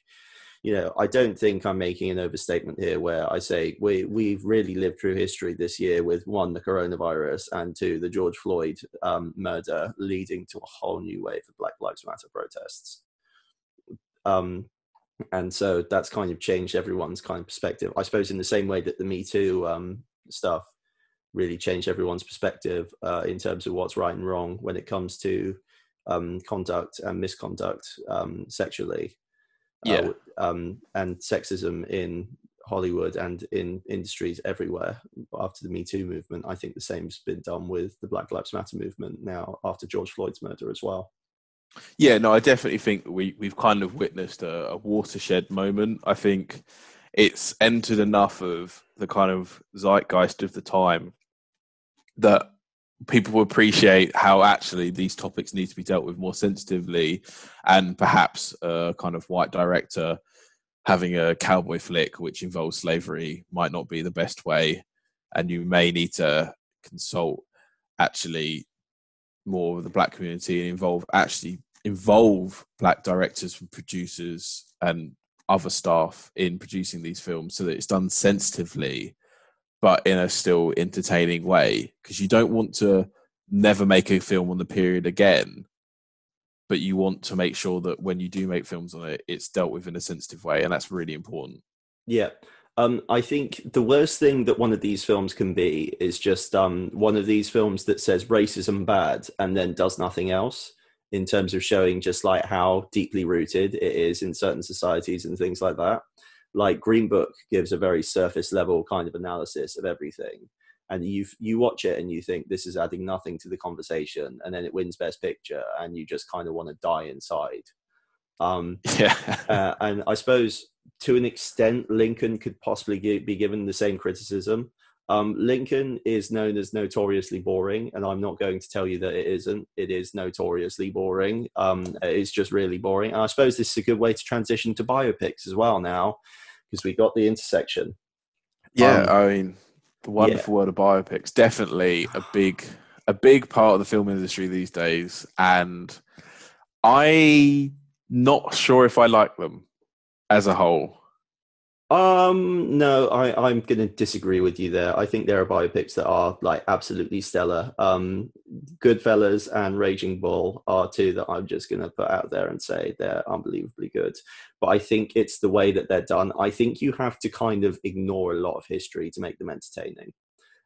you know i don't think i'm making an overstatement here where i say we we've really lived through history this year with one the coronavirus and two the george floyd um, murder leading to a whole new wave of black lives matter protests. Um and so that's kind of changed everyone's kind of perspective. I suppose in the same way that the me too um stuff really changed everyone's perspective uh, in terms of what's right and wrong when it comes to um, conduct and misconduct um, sexually. Yeah. Uh, um, and sexism in Hollywood and in industries everywhere after the Me Too movement. I think the same's been done with the Black Lives Matter movement now after George Floyd's murder as well. Yeah, no, I definitely think we we've kind of witnessed a, a watershed moment. I think it's entered enough of the kind of zeitgeist of the time that people will appreciate how actually these topics need to be dealt with more sensitively and perhaps a kind of white director having a cowboy flick which involves slavery might not be the best way. And you may need to consult actually more of the black community and involve actually involve black directors and producers and other staff in producing these films so that it's done sensitively but in a still entertaining way because you don't want to never make a film on the period again but you want to make sure that when you do make films on it it's dealt with in a sensitive way and that's really important Yeah. Um, I think the worst thing that one of these films can be is just um, one of these films that says racism bad and then does nothing else in terms of showing just like how deeply rooted it is in certain societies and things like that. Like Green Book gives a very surface level kind of analysis of everything. And you you watch it and you think this is adding nothing to the conversation, and then it wins Best Picture, and you just kind of want to die inside. Um, [laughs] yeah uh, and I suppose to an extent, Lincoln could possibly gi- be given the same criticism. Um, Lincoln is known as notoriously boring, and I'm not going to tell you that it isn't. It is notoriously boring. Um, it's just really boring. And I suppose this is a good way to transition to biopics as well now, because we got the intersection. yeah Um, i mean the wonderful world of biopics. Definitely a big a big part of the film industry these days. And i not sure if i like them as a whole Um, no, I, I'm going to disagree with you there. I think there are biopics that are like absolutely stellar. Um, Goodfellas and Raging Bull are two that I'm just going to put out there and say they're unbelievably good. But I think it's the way that they're done. I think you have to kind of ignore a lot of history to make them entertaining.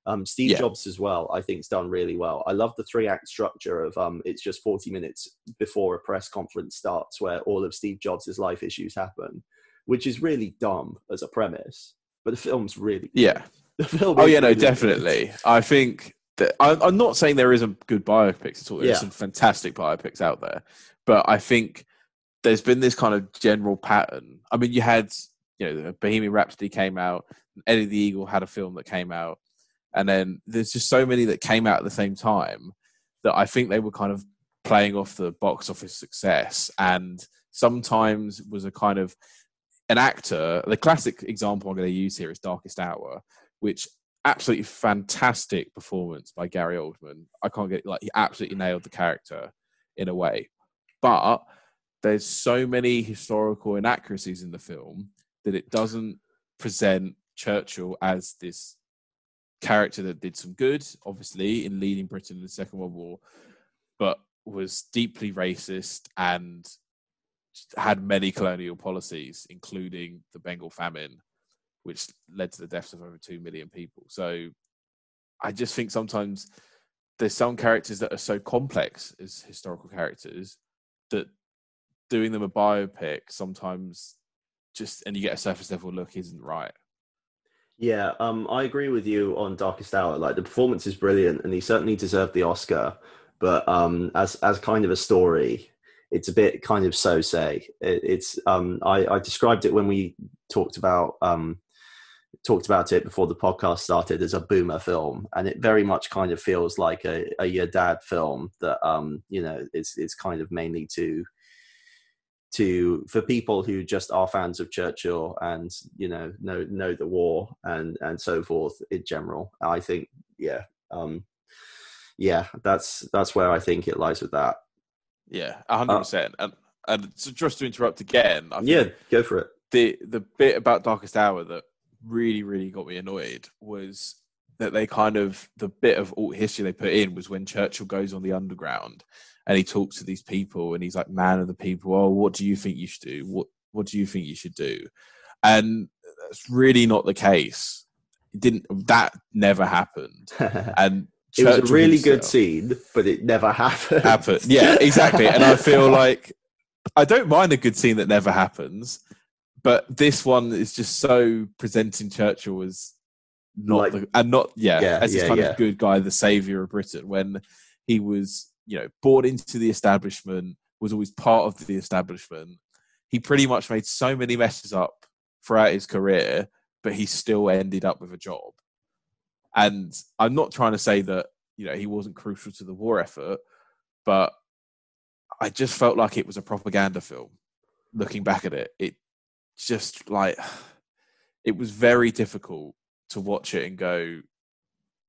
Um, Steve Yeah. Jobs as well, I think, has done really well. I love the three act structure of um, it's just 40 minutes before a press conference starts where all of Steve Jobs' life issues happen which is really dumb as a premise, but the film's really good. Yeah. [laughs] The film. Oh yeah, no, really good. definitely. I think that I, I'm not saying there isn't good biopics at all. There's Yeah. some fantastic biopics out there, but I think there's been this kind of general pattern. I mean, you had you know Bohemian Rhapsody came out, Eddie the Eagle had a film that came out, and then there's just so many that came out at the same time that I think they were kind of playing off the box office success and sometimes was a kind of an actor the classic example i'm going to use here is darkest hour which absolutely fantastic performance by gary oldman. I can't get like he absolutely nailed the character in a way. But there's so many historical inaccuracies in the film that it doesn't present churchill as this character that did some good obviously in leading britain in the second world war but was deeply racist and had many colonial policies, including the Bengal famine, which led to the deaths of over 2 million people. So I just think sometimes there's some characters that are so complex as historical characters that doing them a biopic sometimes just and you get a surface level look isn't right. Yeah, um, I agree with you on Darkest Hour. Like the performance is brilliant, and he certainly deserved the Oscar. But um, as as kind of a story, it's a bit kind of so say. It, it's um, I, I, described it when we talked about um, talked about it before the podcast started as a boomer film, and it very much kind of feels like a, a your dad film that um, you know it's it's kind of mainly to to for people who just are fans of Churchill and you know know know the war and and so forth in general. I think yeah. Um, yeah, that's that's where I think it lies with that. Yeah, hundred uh, percent. And and so just to interrupt again, yeah, go for it. The the bit about Darkest Hour that really really got me annoyed was that they kind of the bit of alt history they put in was when Churchill goes on the underground and he talks to these people and he's like man of the people. Oh, what do you think you should do? What what do you think you should do? And that's really not the case. It didn't that never happened. [laughs] and it was a really good scene, but it never [laughs] happened. Happened, yeah, exactly. and I feel [laughs] like I don't mind a good scene that never happens, but this one is just so presenting Churchill as not like, the, and not yeah, yeah as this yeah, kind yeah. of good guy, the savior of Britain, when he was you know brought into the establishment, was always part of the establishment. He pretty much made so many messes up throughout his career, but he still ended up with a job. And I'm not trying to say that you know he wasn't crucial to the war effort, but I just felt like it was a propaganda film. Looking back at it, it just like it was very difficult to watch it and go,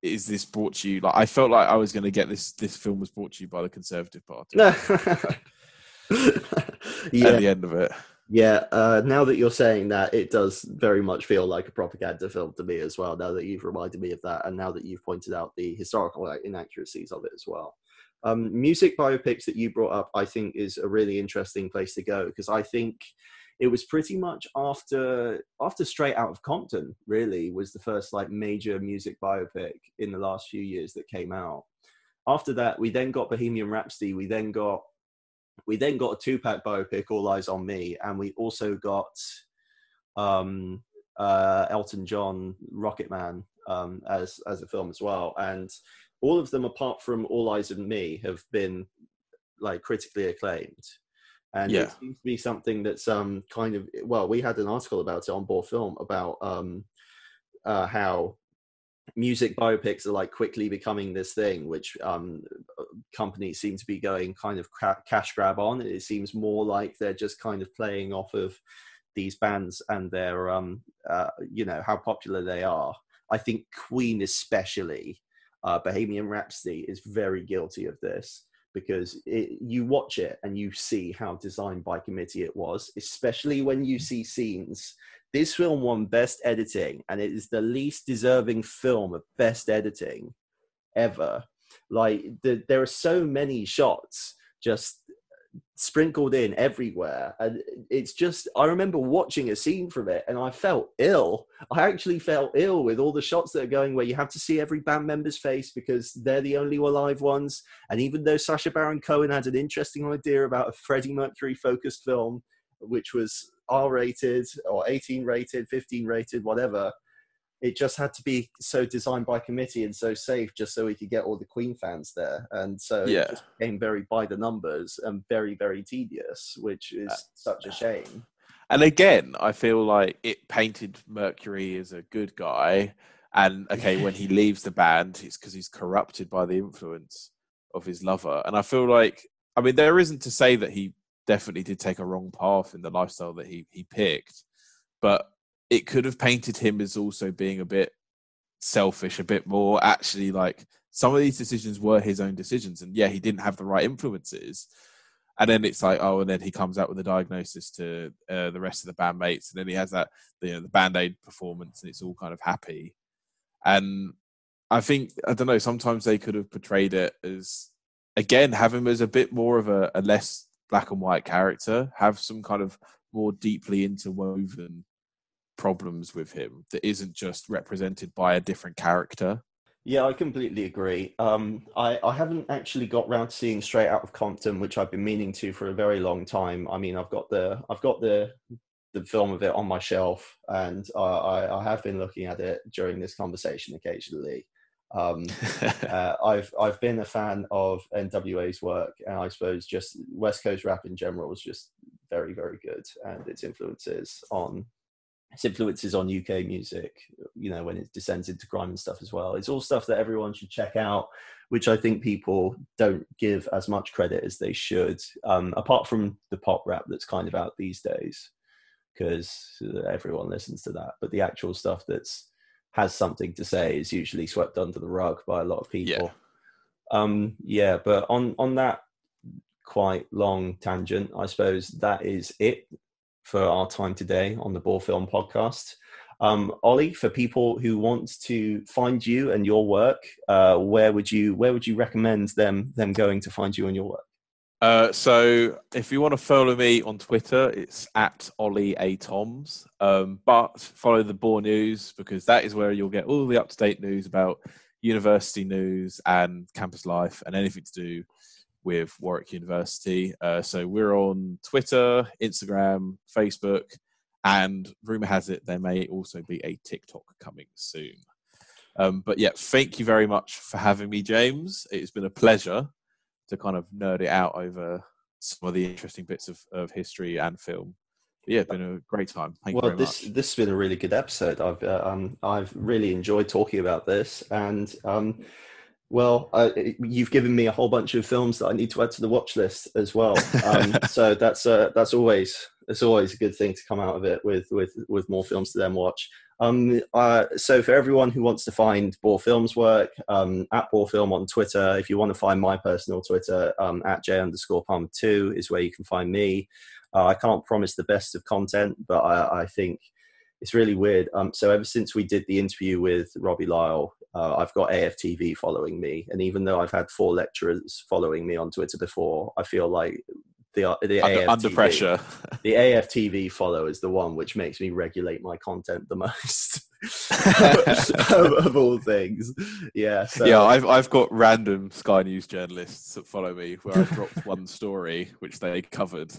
"Is this brought to you?" Like I felt like I was going to get this. This film was brought to you by the Conservative Party. [laughs] yeah. At the end of it. Yeah, uh, now that you're saying that, it does very much feel like a propaganda film to me as well. Now that you've reminded me of that, and now that you've pointed out the historical inaccuracies of it as well. Um, music biopics that you brought up, I think, is a really interesting place to go because I think it was pretty much after after Straight Out of Compton. Really, was the first like major music biopic in the last few years that came out. After that, we then got Bohemian Rhapsody. We then got we then got a Tupac biopic, All Eyez on Me, and we also got um, uh, Elton John, Rocketman, um, as as a film as well. And all of them, apart from All Eyez on Me, have been like critically acclaimed. And yeah. it seems to be something that's um, kind of well, we had an article about it on Boar Film about um, uh, how music biopics are like quickly becoming this thing which um, companies seem to be going kind of cash grab on. It seems more like they're just kind of playing off of these bands and their um uh, you know how popular they are. I think queen especially uh, bohemian rhapsody is very guilty of this because it, you watch it and you see how designed by committee it was especially when you see scenes this film won Best Editing, and it is the least deserving film of Best Editing ever. Like the, there are so many shots just sprinkled in everywhere and it's just i remember watching a scene from it and i felt ill i actually felt ill with all the shots that are going where you have to see every band member's face because they're the only alive ones and even though sacha baron cohen had an interesting idea about a freddie mercury focused film which was R rated or 18 rated, 15 rated, whatever. it just had to be so designed by committee and so safe just so we could get all the queen fans there and so Yeah. it just became very by the numbers and very very tedious which is Uh, such a shame And again, I feel like it painted Mercury as a good guy. And okay, when he [laughs] leaves the band, it's because he's corrupted by the influence of his lover. And I feel like, I mean, there isn't to say that he definitely did take a wrong path in the lifestyle that he, he picked, but it could have painted him as also being a bit selfish, a bit more actually like some of these decisions were his own decisions. And yeah, he didn't have the right influences and then it's like oh and then he comes out with a diagnosis to uh, the rest of the bandmates and then he has that you know the band-aid performance and it's all kind of happy and i think i don't know sometimes they could have portrayed it as again have him as a bit more of a, a less black and white character have some kind of more deeply interwoven problems with him that isn't just represented by a different character Yeah, I completely agree. Um, I, I haven't actually got round to seeing Straight Outta Compton, which I've been meaning to for a very long time. I mean, I've got the I've got the the film of it on my shelf, and I, I, I have been looking at it during this conversation occasionally. Um, [laughs] uh, I've I've been a fan of NWA's work, and I suppose just West Coast rap in general is just very very good, and its influences on its influences on UK music, you know, when it descends into grime and stuff as well. It's all stuff that everyone should check out, which I think people don't give as much credit as they should, um, apart from the pop rap that's kind of out these days, because everyone listens to that. But the actual stuff that's has something to say is usually swept under the rug by a lot of people. Um, yeah, but on on that quite long tangent, I suppose that is it for our time today on the Boar Film Podcast. Um, Ollie, for people who want to find you and your work, uh, where would you where would you recommend them them going to find you and your work? Uh, so if you want to follow me on Twitter, it's at Ollie A Toms. Um, but follow the Boar News because that is where you'll get all the up to date news about university news and campus life and anything to do with Warwick University. Uh, so we're on Twitter, Instagram, Facebook, and rumor has it there may also be a TikTok coming soon. Um, but yeah, thank you very much for having me, James. It's been a pleasure to kind of nerd it out over some of the interesting bits of, of history and film. But yeah, it's been a great time. Thank well, you very this much. this has been a really good episode. I've uh, um, I've really enjoyed talking about this, and um, well, uh, you've given me a whole bunch of films that I need to add to the watch list as well. Um, [laughs] so that's uh, that's always it's always a good thing to come out of it with with with more films to then watch. Um, uh, so for everyone who wants to find Boar Films work, um, at Boar Film on Twitter. If you want to find my personal Twitter, um, at J underscore Palmer two is where you can find me. Uh, I can't promise the best of content, but I, I think it's really weird. Um, so ever since we did the interview with Robbie Lyle, uh, I've got AFTV following me, and even though I've had four lecturers following me on Twitter before, I feel like the the Under, AFTV, under pressure. [laughs] the AFTV follow is the one which makes me regulate my content the most [laughs] [laughs] of, of all things. Yeah, so, yeah, I've I've got random Sky News journalists that follow me where I've dropped one story which they covered.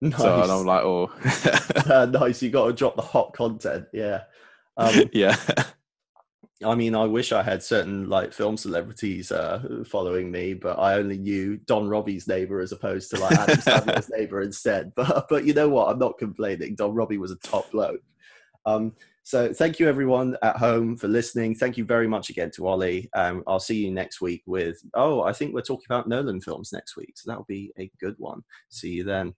nice. So and I'm like, oh, Uh, nice. You got to drop the hot content. Yeah. Um, yeah, I mean, I wish I had certain like film celebrities uh, following me, but I only knew Don Robbie's neighbor as opposed to like Adam Sandler's [laughs] neighbor instead. [laughs] But but you know what? I'm not complaining. Don Robbie was a top bloke. Um, so thank you everyone at home for listening. Thank you very much again to Ollie. Um, I'll see you next week with oh, I think we're talking about Nolan films next week, so that'll be a good one. See you then.